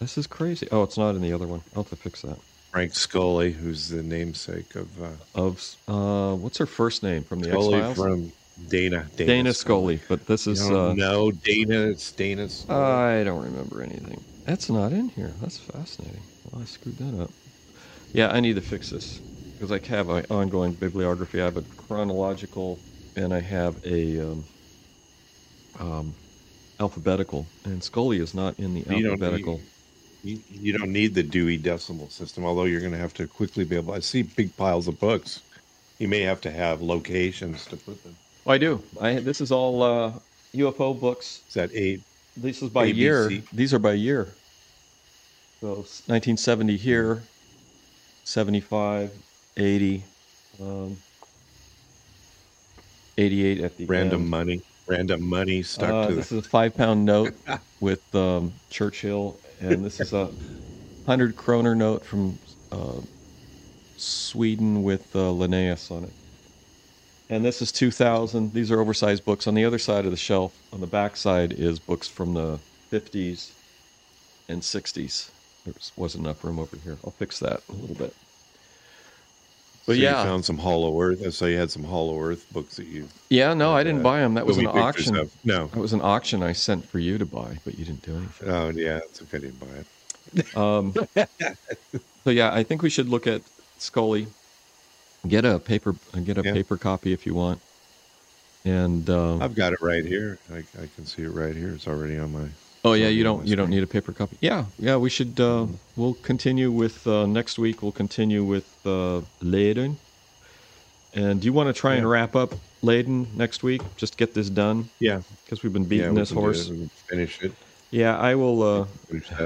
This is crazy. Oh, it's not in the other one. I'll have to fix that. Frank Scully, who's the namesake of uh, Of uh, what's her first name from the X Scully Files? from Dana. Dana, Dana Scully. But this is. Uh, no, Dana. It's Dana. Scully. I don't remember anything. That's not in here. That's fascinating. Well, I screwed that up. Yeah, I need to fix this because I have an ongoing bibliography. I have a chronological, and I have a um, um, alphabetical. And Scully is not in the You don't alphabetical. you, you don't need the Dewey Decimal System, although you're going to have to quickly be able. I see big piles of books. You may have to have locations to put them. Oh, I do. I this is all uh, UFO books. Is that eight? This is by ABC. year. These are by year. So 1970 here, 75, 80, um, 88 at the Random end. money. Random money stuck Uh, to this the. is a five pound note with um, Churchill, and this is a hundred kroner note from uh, Sweden with uh, Linnaeus on it. And this is 2000. These are oversized books. On the other side of the shelf, on the back side, is books from the 50s and 60s. There wasn't enough room over here. I'll fix that a little bit. But so yeah, you found some Hollow Earth. So you had some Hollow Earth books that you. yeah, no, I didn't uh, buy them. That was an auction. No. That was an auction I sent for you to buy, but you didn't do anything. Oh yeah, it's okay. I didn't buy it. Um, so yeah, I think we should look at Scully. Get a paper, get a Yeah. paper copy if you want. And um, I've got it right here. I, I can see it right here. It's already on my. Oh yeah, you don't you don't need a paper copy. Yeah, yeah, we should. Uh, we'll continue with uh, next week. We'll continue with uh, Leiden. And do you want to try and wrap up Leiden next week? Just get this done Yeah. because we've been yeah, beating we this horse. it. Finish it. Yeah, I will. Uh, Finish that.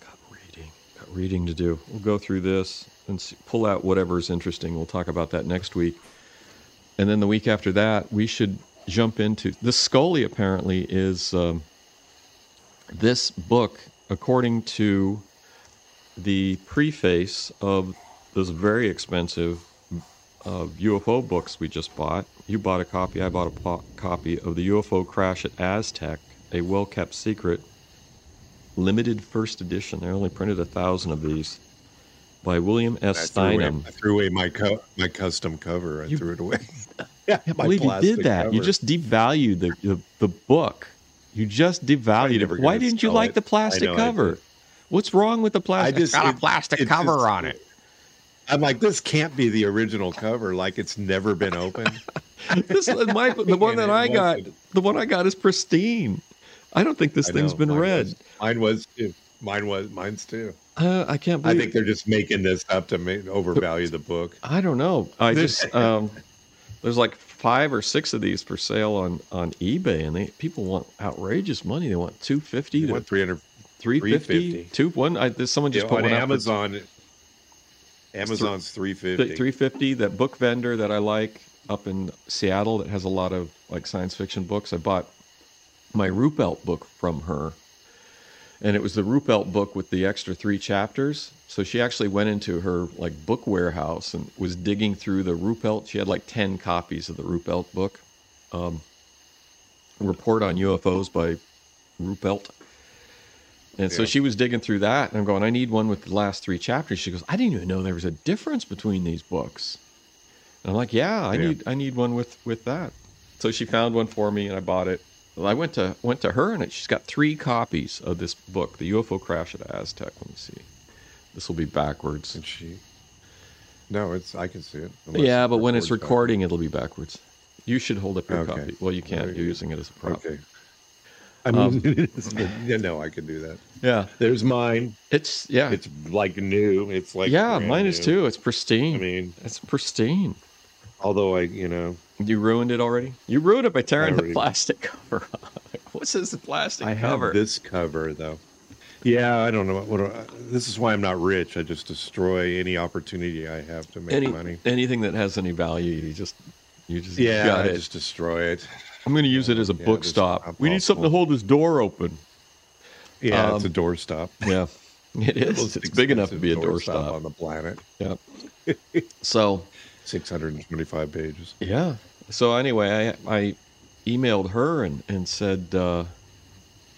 Got reading. Got reading to do. We'll go through this and see, pull out whatever's interesting. We'll talk about that next week. And then the week after that, we should jump into the Scully. Apparently, is um, this book, according to the preface of those very expensive uh, UFO books we just bought. You bought a copy. I bought a po- copy of the UFO crash at Aztec, a well-kept secret limited first edition. They only printed a thousand of these by William I S. away, Steinman. I threw away my co- my custom cover. I You- threw it away. yeah, I believe you did that. You just devalued the, the the book. You just devalued never it. Why didn't you like it. the plastic know, cover? What's wrong with the I plastic? just got it- a plastic it cover just- on it. I'm like, this can't be the original cover. Like it's never been opened. This is my the one that I got. The one I got is pristine. I don't think this I thing's know, been mine read. was- mine was too. Mine was. Mine's too. Uh, I can't I believe. think they're just making this up to make, overvalue the book. I don't know. I just um, there's like five or six of these for sale on on eBay, and they people want outrageous money. They want two fifty to What 300 three fifty. 350. Two one. I, there's someone just yeah, put on Amazon? Amazon's 350. Three fifty. That book vendor that I like up in Seattle that has a lot of like science fiction books. I bought my Ruppelt book from her, and it was the Ruppelt book with the extra three chapters. So she actually went into her like book warehouse and was digging through the Ruppelt. She had like ten copies of the Ruppelt book. Um, Report on UFOs by Ruppelt. And so she was digging through that, and I'm going, I need one with the last three chapters. She goes, I didn't even know there was a difference between these books. And I'm like, Yeah, I Yeah. need I need one with with that. So she found one for me, and I bought it. Well, I went to went to her, and she's got three copies of this book, the UFO crash at Aztec. Let me see. This will be backwards. And she. No, it's. I can see it. Yeah, but when it's recording, it'll be backwards. You should hold up your Okay. copy. Well, you can't. You're using it as a prop. Okay. I mean, um, yeah, no, I can do that. Yeah, There's mine. it's yeah, It's like new. It's like yeah. Mine is new. too. It's pristine. I mean, it's pristine. although I, you know, You ruined it already. You ruined it by tearing the plastic cover off. What's this plastic I have this cover though. Yeah, I don't know what. what this is why I'm not rich. I just destroy any opportunity I have to make Any, money. anything that has any value, you just you just Yeah, got I it. just destroy it. I'm going to use it as a Yeah, book stop. We need something to hold this door open. Yeah, it's um, a door stop. Yeah, it is. It's big enough to be a door stop on the planet. Yeah. So 625 pages. yeah. So anyway, I I emailed her and and said, uh,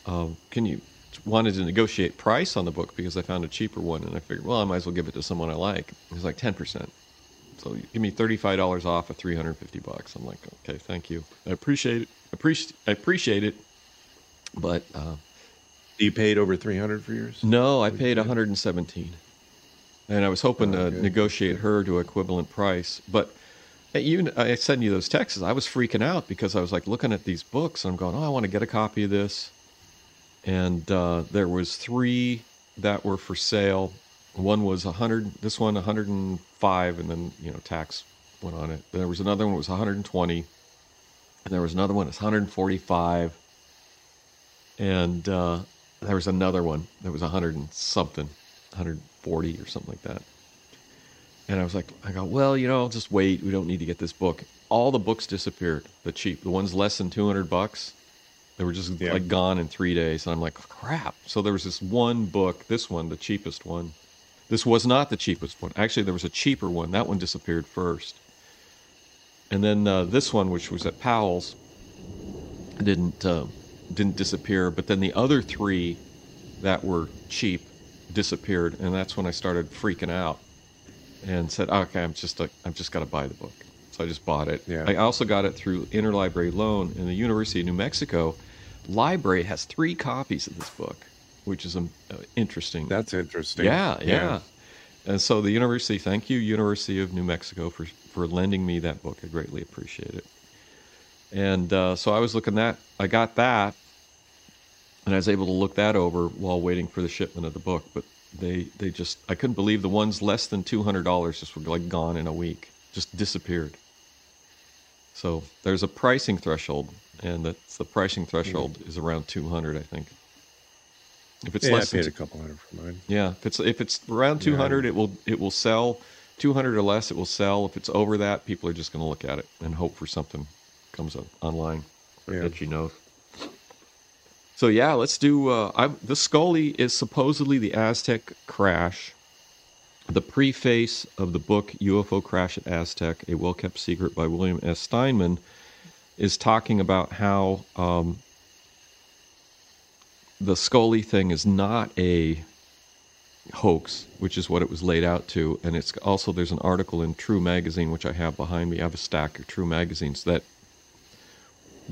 uh, can you wanted to negotiate price on the book because I found a cheaper one and I figured, well, I might as well give it to someone I like. It was like ten percent. So give me thirty five dollars off of three hundred fifty bucks. I'm like, okay, thank you. I appreciate it. Appreciate I appreciate it. But uh, You paid over 300 for yours? no, I paid 117, and I was hoping Oh, to negotiate her to equivalent price. But you, I sent you those texts. I was freaking out because I was like looking at these books. And I'm going, oh, I want to get a copy of this. And uh, there was three that were for sale. One was 100. This one 105, and then you know tax went on it. There was another one was 120, and there was another one that's 145 and uh, there was another one that was 100 and something 140 or something like that and i was like i go well you know I'll just wait. We don't need to get this book. All the books disappeared the cheap the ones less than 200 bucks they were just Yeah. like gone in three days. And i'm like crap. So there was this one book this one the cheapest one. This was not the cheapest one. Actually there was a cheaper one. That one disappeared first. And then uh, this one which was at powell's didn't uh, didn't disappear. But then the other three that were cheap disappeared, and that's when I started freaking out and said, "Okay, I'm just like I've just got to buy the book." So I just bought it. Yeah. I also got it through interlibrary loan, and the University of New Mexico library has three copies of this book, which is um, uh, interesting. That's interesting. Yeah, yeah. And so the university, thank you, University of New Mexico, for for lending me that book. I greatly appreciate it. And uh, so I was looking that I got that, and I was able to look that over while waiting for the shipment of the book. But they they just I couldn't believe the ones less than two hundred dollars just were like gone in a week, just disappeared. So there's a pricing threshold, and that's the pricing threshold mm-hmm. is around two hundred, I think. If it's Yeah, I less than paid a couple hundred for mine. yeah, if it's if it's around Yeah. 200, it will it will sell. 200 or less, it will sell. If it's over that, people are just going to look at it and hope for something comes up online Yeah. that you know. So yeah, let's do. Uh, I, the Scully is supposedly the Aztec crash. The preface of the book UFO Crash at Aztec, a well kept secret by William S. Steinman, is talking about how um, the Scully thing is not a hoax, which is what it was laid out to. And it's also there's an article in True Magazine, which I have behind me. I have a stack of True magazines that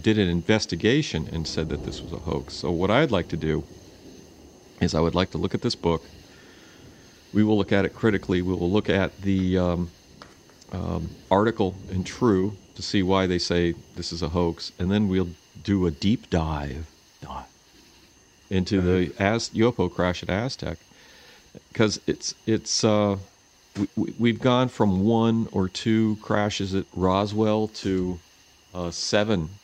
did an investigation and said that this was a hoax. So what I'd like to do is I would like to look at this book. We will look at it critically. We will look at the um, um, article in True to see why they say this is a hoax, and then we'll do a deep dive into the Az- UFO crash at Aztec because it's it's uh, we, we've gone from one or two crashes at Roswell to uh, seven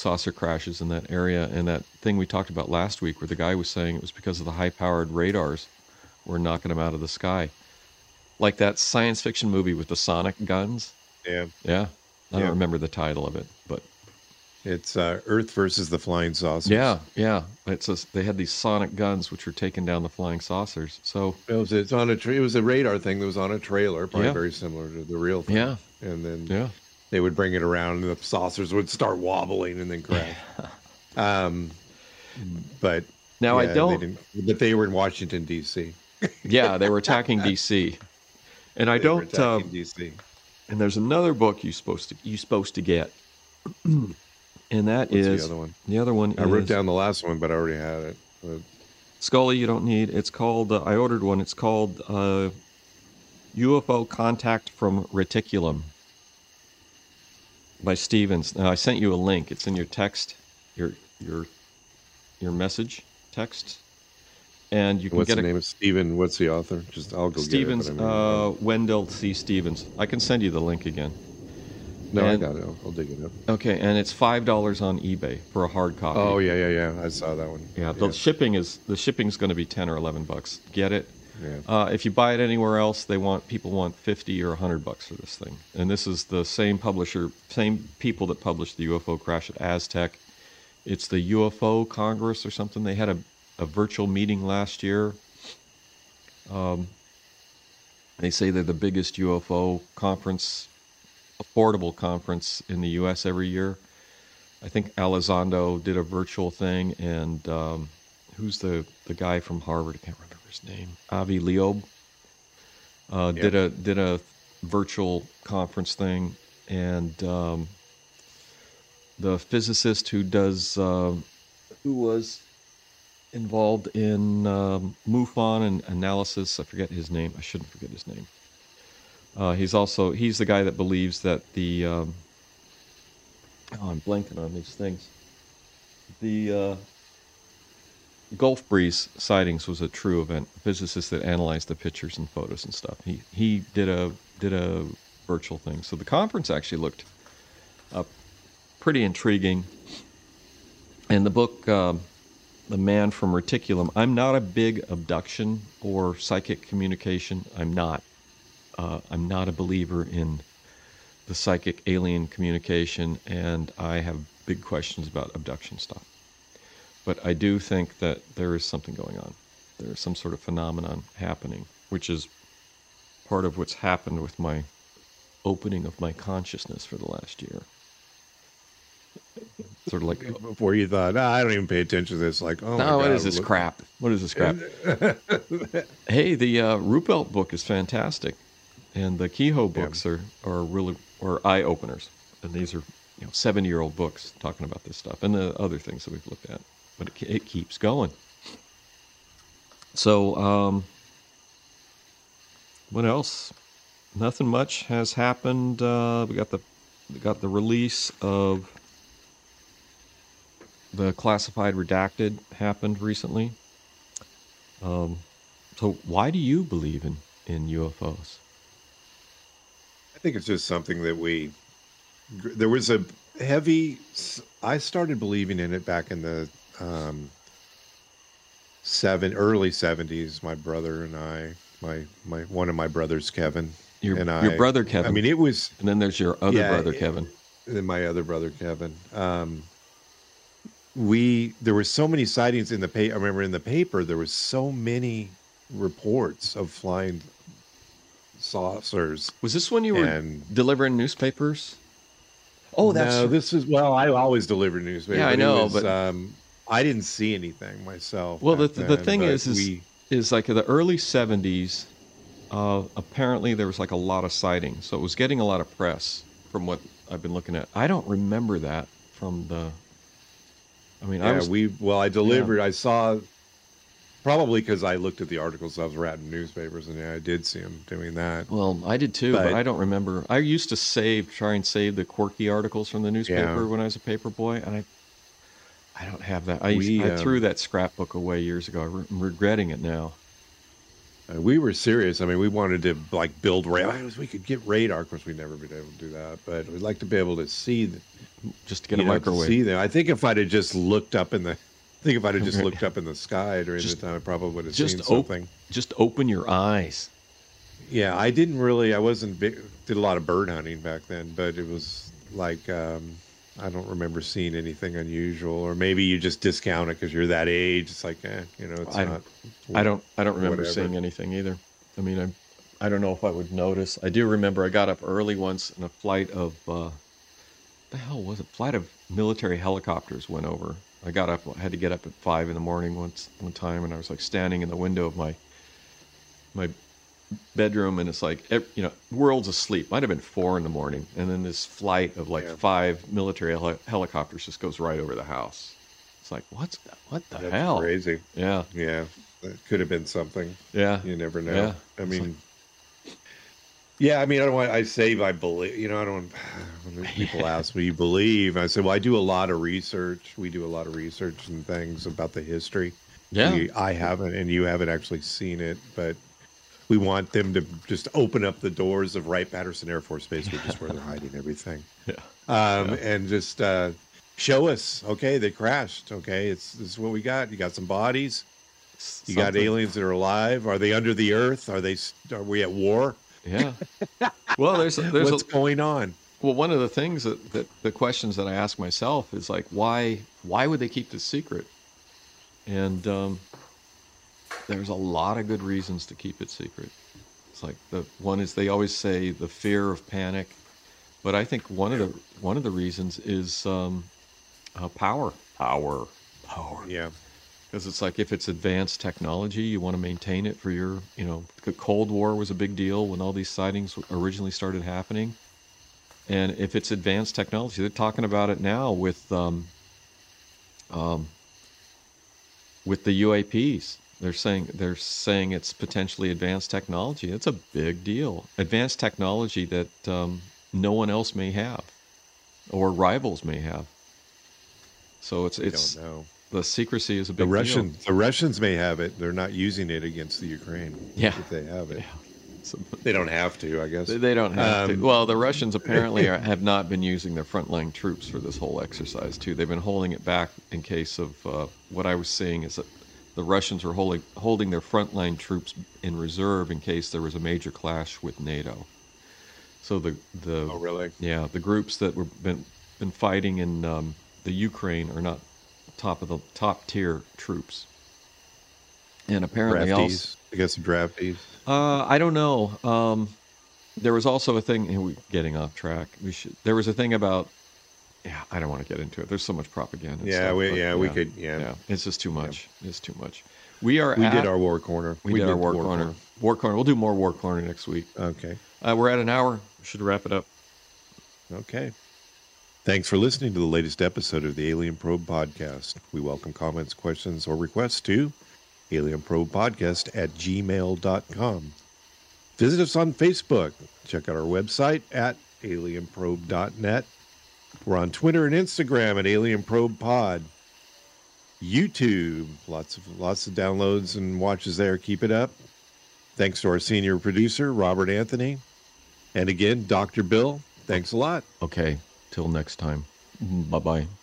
saucer crashes in that area, and that thing we talked about last week, where the guy was saying it was because of the high-powered radars were knocking them out of the sky, like that science fiction movie with the sonic guns. Yeah. Yeah, I Yeah. don't remember the title of it, but It's uh, Earth versus the flying saucers. yeah, yeah, it's a, they had these sonic guns which were taking down the flying saucers. So It was, it's on a tra- it was a radar thing that was on a trailer, probably Yeah. very similar to the real thing. Yeah. And then yeah, they would bring it around and the saucers would start wobbling and then crash. um, but Now, I don't- They but they were in Washington D.C. yeah, they were attacking DC, and I They don't. Uh, attacking D.C. and there's another book you supposed to you supposed to get, and that What's is the other one? The other one I wrote down the last one, but I already had it. But Scully. You don't need. It's called. Uh, I ordered one. It's called uh, UFO Contact from Reticulum by Stevens. Now I sent you a link. It's in your text, your your your message text, and you can What's get the a name of Stephen? What's the author? Just I'll go Stevens, get it. I mean, uh, Wendell C. Stevens. I can send you the link again. no, I got it. I'll, I'll dig it up. Okay, and it's five dollars on eBay for a hard copy. Oh yeah, yeah, yeah. I saw that one. yeah. The shipping is the shipping's going to be ten or eleven bucks. Get it? Yeah. Uh, if you buy it anywhere else, they want people want fifty or hundred bucks for this thing. And this is the same publisher, same people that published the UFO crash at Aztec. It's the UFO Congress or something. They had a, a virtual meeting last year. Um, they say they're the biggest UFO conference, affordable conference in the U.S. every year. I think Elizondo did a virtual thing, and um, who's the the guy from Harvard? I can't remember his name. Avi Loeb uh, did a did a virtual conference thing, and um, the physicist who does um who was involved in um, MUFON and analysis. I forget his name. I shouldn't forget his name. Uh, he's also he's the guy that believes that the um, oh, I'm blanking on these things. The uh, Gulf Breeze sightings was a true event. A physicist that analyzed the pictures and photos and stuff. He he did a did a virtual thing. So the conference actually looked uh, pretty intriguing. And the book, um, The Man from Reticulum. I'm not a big abduction or psychic communication. I'm not. Uh, I'm not a believer in the psychic alien communication, and I have big questions about abduction stuff. But I do think that there is something going on. There is some sort of phenomenon happening, which is part of what's happened with my opening of my consciousness for the last year. Sort of like, Before you thought, ah, I don't even pay attention to this. Like, oh, my no, what is this look- crap? What is this crap? hey, the uh, Ruppelt book is fantastic, and the Keyhoe books are, are really are eye openers. And these are you know seventy year old books talking about this stuff and the other things that we've looked at. But it, it keeps going. So, um, what else? Nothing much has happened. Uh, we got the we got the release of the classified redacted happened recently. Um, so why do you believe in in UFOs? I think it's just something that we. There was a heavy. I started believing in it back in the um, seven early seventies. My brother and I, my my one of my brothers, Kevin, Your and I. your brother Kevin. I mean, it was and then there's your other Yeah, brother Kevin. and my other brother Kevin. Um, we there were so many sightings in the paper. I remember in the paper there was so many reports of flying saucers. Was this when you were And- delivering newspapers? Oh, that's no. This is well, I always delivered newspapers. Yeah, I know, was, but- um, I didn't see anything myself. Well, the back the thing is, is we, is like in the early '70s. Uh, apparently, there was like a lot of sightings, so it was getting a lot of press from what I've been looking at. I don't remember that from the. I mean, I yeah, was we well, I delivered. I saw probably because I looked at the articles I was writing newspapers, and yeah, I did see them doing that. Well, I did too, but, But- I don't remember. I used to save, try and save the quirky articles from the newspaper Yeah. when I was a paper boy, and I, I don't have that. I, We, I um, threw that scrapbook away years ago. I'm regretting it now. Uh, we were serious. I mean, we wanted to like build radar. We could get radar. Of course, we'd never been able to do that, but we'd like to be able to see, the, Just to get a know, microwave. see them. I think if I'd have just looked up in the, I think if I'd have just looked up in the sky during Just- the time, I probably would have seen op- something. Just open your eyes. Yeah, I didn't really. I wasn't big, did a lot of bird hunting back then, but it was like um, I don't remember seeing anything unusual, or maybe you just discount it because you're that age. It's like, eh, you know, it's I not. I don't. I don't remember Whatever. seeing anything either. I mean, I, I don't know if I would notice. I do remember I got up early once, and a flight of, uh, the hell was it? A flight of military helicopters went over. I got up. I had to get up at five in the morning once one time, and I was like standing in the window of my, my bedroom, and it's like you know, world's asleep. Might have been four in the morning, and then this flight of like Yeah. five military heli- helicopters just goes right over the house. It's like what's the, what the That's hell? crazy. Yeah, Yeah, it could have been something. yeah. You never know. Yeah. I mean, Yeah, I mean, I don't want. I say I believe. You know, I don't. When people ask me, you believe? I say, well, I do a lot of research. We do a lot of research and things about the history. Yeah. We- I haven't, and you haven't actually seen it, but we want them to just open up the doors of Wright Patterson Air Force Base, which is where they're hiding everything. Yeah. Um, and just uh, show us. Okay, they crashed. Okay, it's this is what we got. You got some bodies. You got aliens that are alive. Are they under the earth? Are they? Are we at war? Yeah. Well, there's there's What's a, going on? well one of the things that, that the questions that I ask myself is like why why would they keep this secret? And um, there's a lot of good reasons to keep it secret. It's like the one is they always say the fear of panic, but I think one of the one of the reasons is um, uh, power, power, power. Yeah. because it's like if it's advanced technology, you want to maintain it for your, you know, the Cold War was a big deal when all these sightings originally started happening. And if it's advanced technology, they're talking about it now with, um, um, with the UAPs. They're saying they're saying it's potentially advanced technology. It's a big deal. Advanced technology that um, no one else may have, or rivals may have. So it's I it's don't know. the secrecy is a The big Russians, deal. the Russians may have it. They're not using it against the Ukraine. Yeah. if they have it, So they don't have to. I guess. they- they don't have Um, to. Well, the Russians apparently are, have not been using their frontline troops for this whole exercise too. They've been holding it back in case of uh, what I was seeing is that the Russians were holding holding their frontline troops in reserve in case there was a major clash with NATO. So the the Oh, really? yeah the groups that were been been fighting in um, the Ukraine are not top of the top tier troops. And apparently also Draftees. I guess draftees. uh, I don't know. Um, there was also a thing. and we getting off track. We should. There was a thing about. Yeah, I don't want to get into it. There's so much propaganda. Yeah, stuff, we- but yeah, we could- yeah. yeah. It's just too much. It's too much. We are. We at, did our war corner. We, did, our war, corner. War corner. We'll do more war corner next week. Okay. Uh, we're at an hour. We should wrap it up. Okay. Thanks for listening to the latest episode of the Alien Probe Podcast. We welcome comments, questions, or requests to alienprobepodcast at gmail.com. Visit us on Facebook. Check out our website at alienprobe.net. We're on Twitter and Instagram at Alien Probe Pod. YouTube, lots of lots of downloads and watches there. Keep it up. Thanks to our senior producer, Robert Anthony. And again, Dr. Bill, thanks a lot. Okay. Till next time. Bye bye.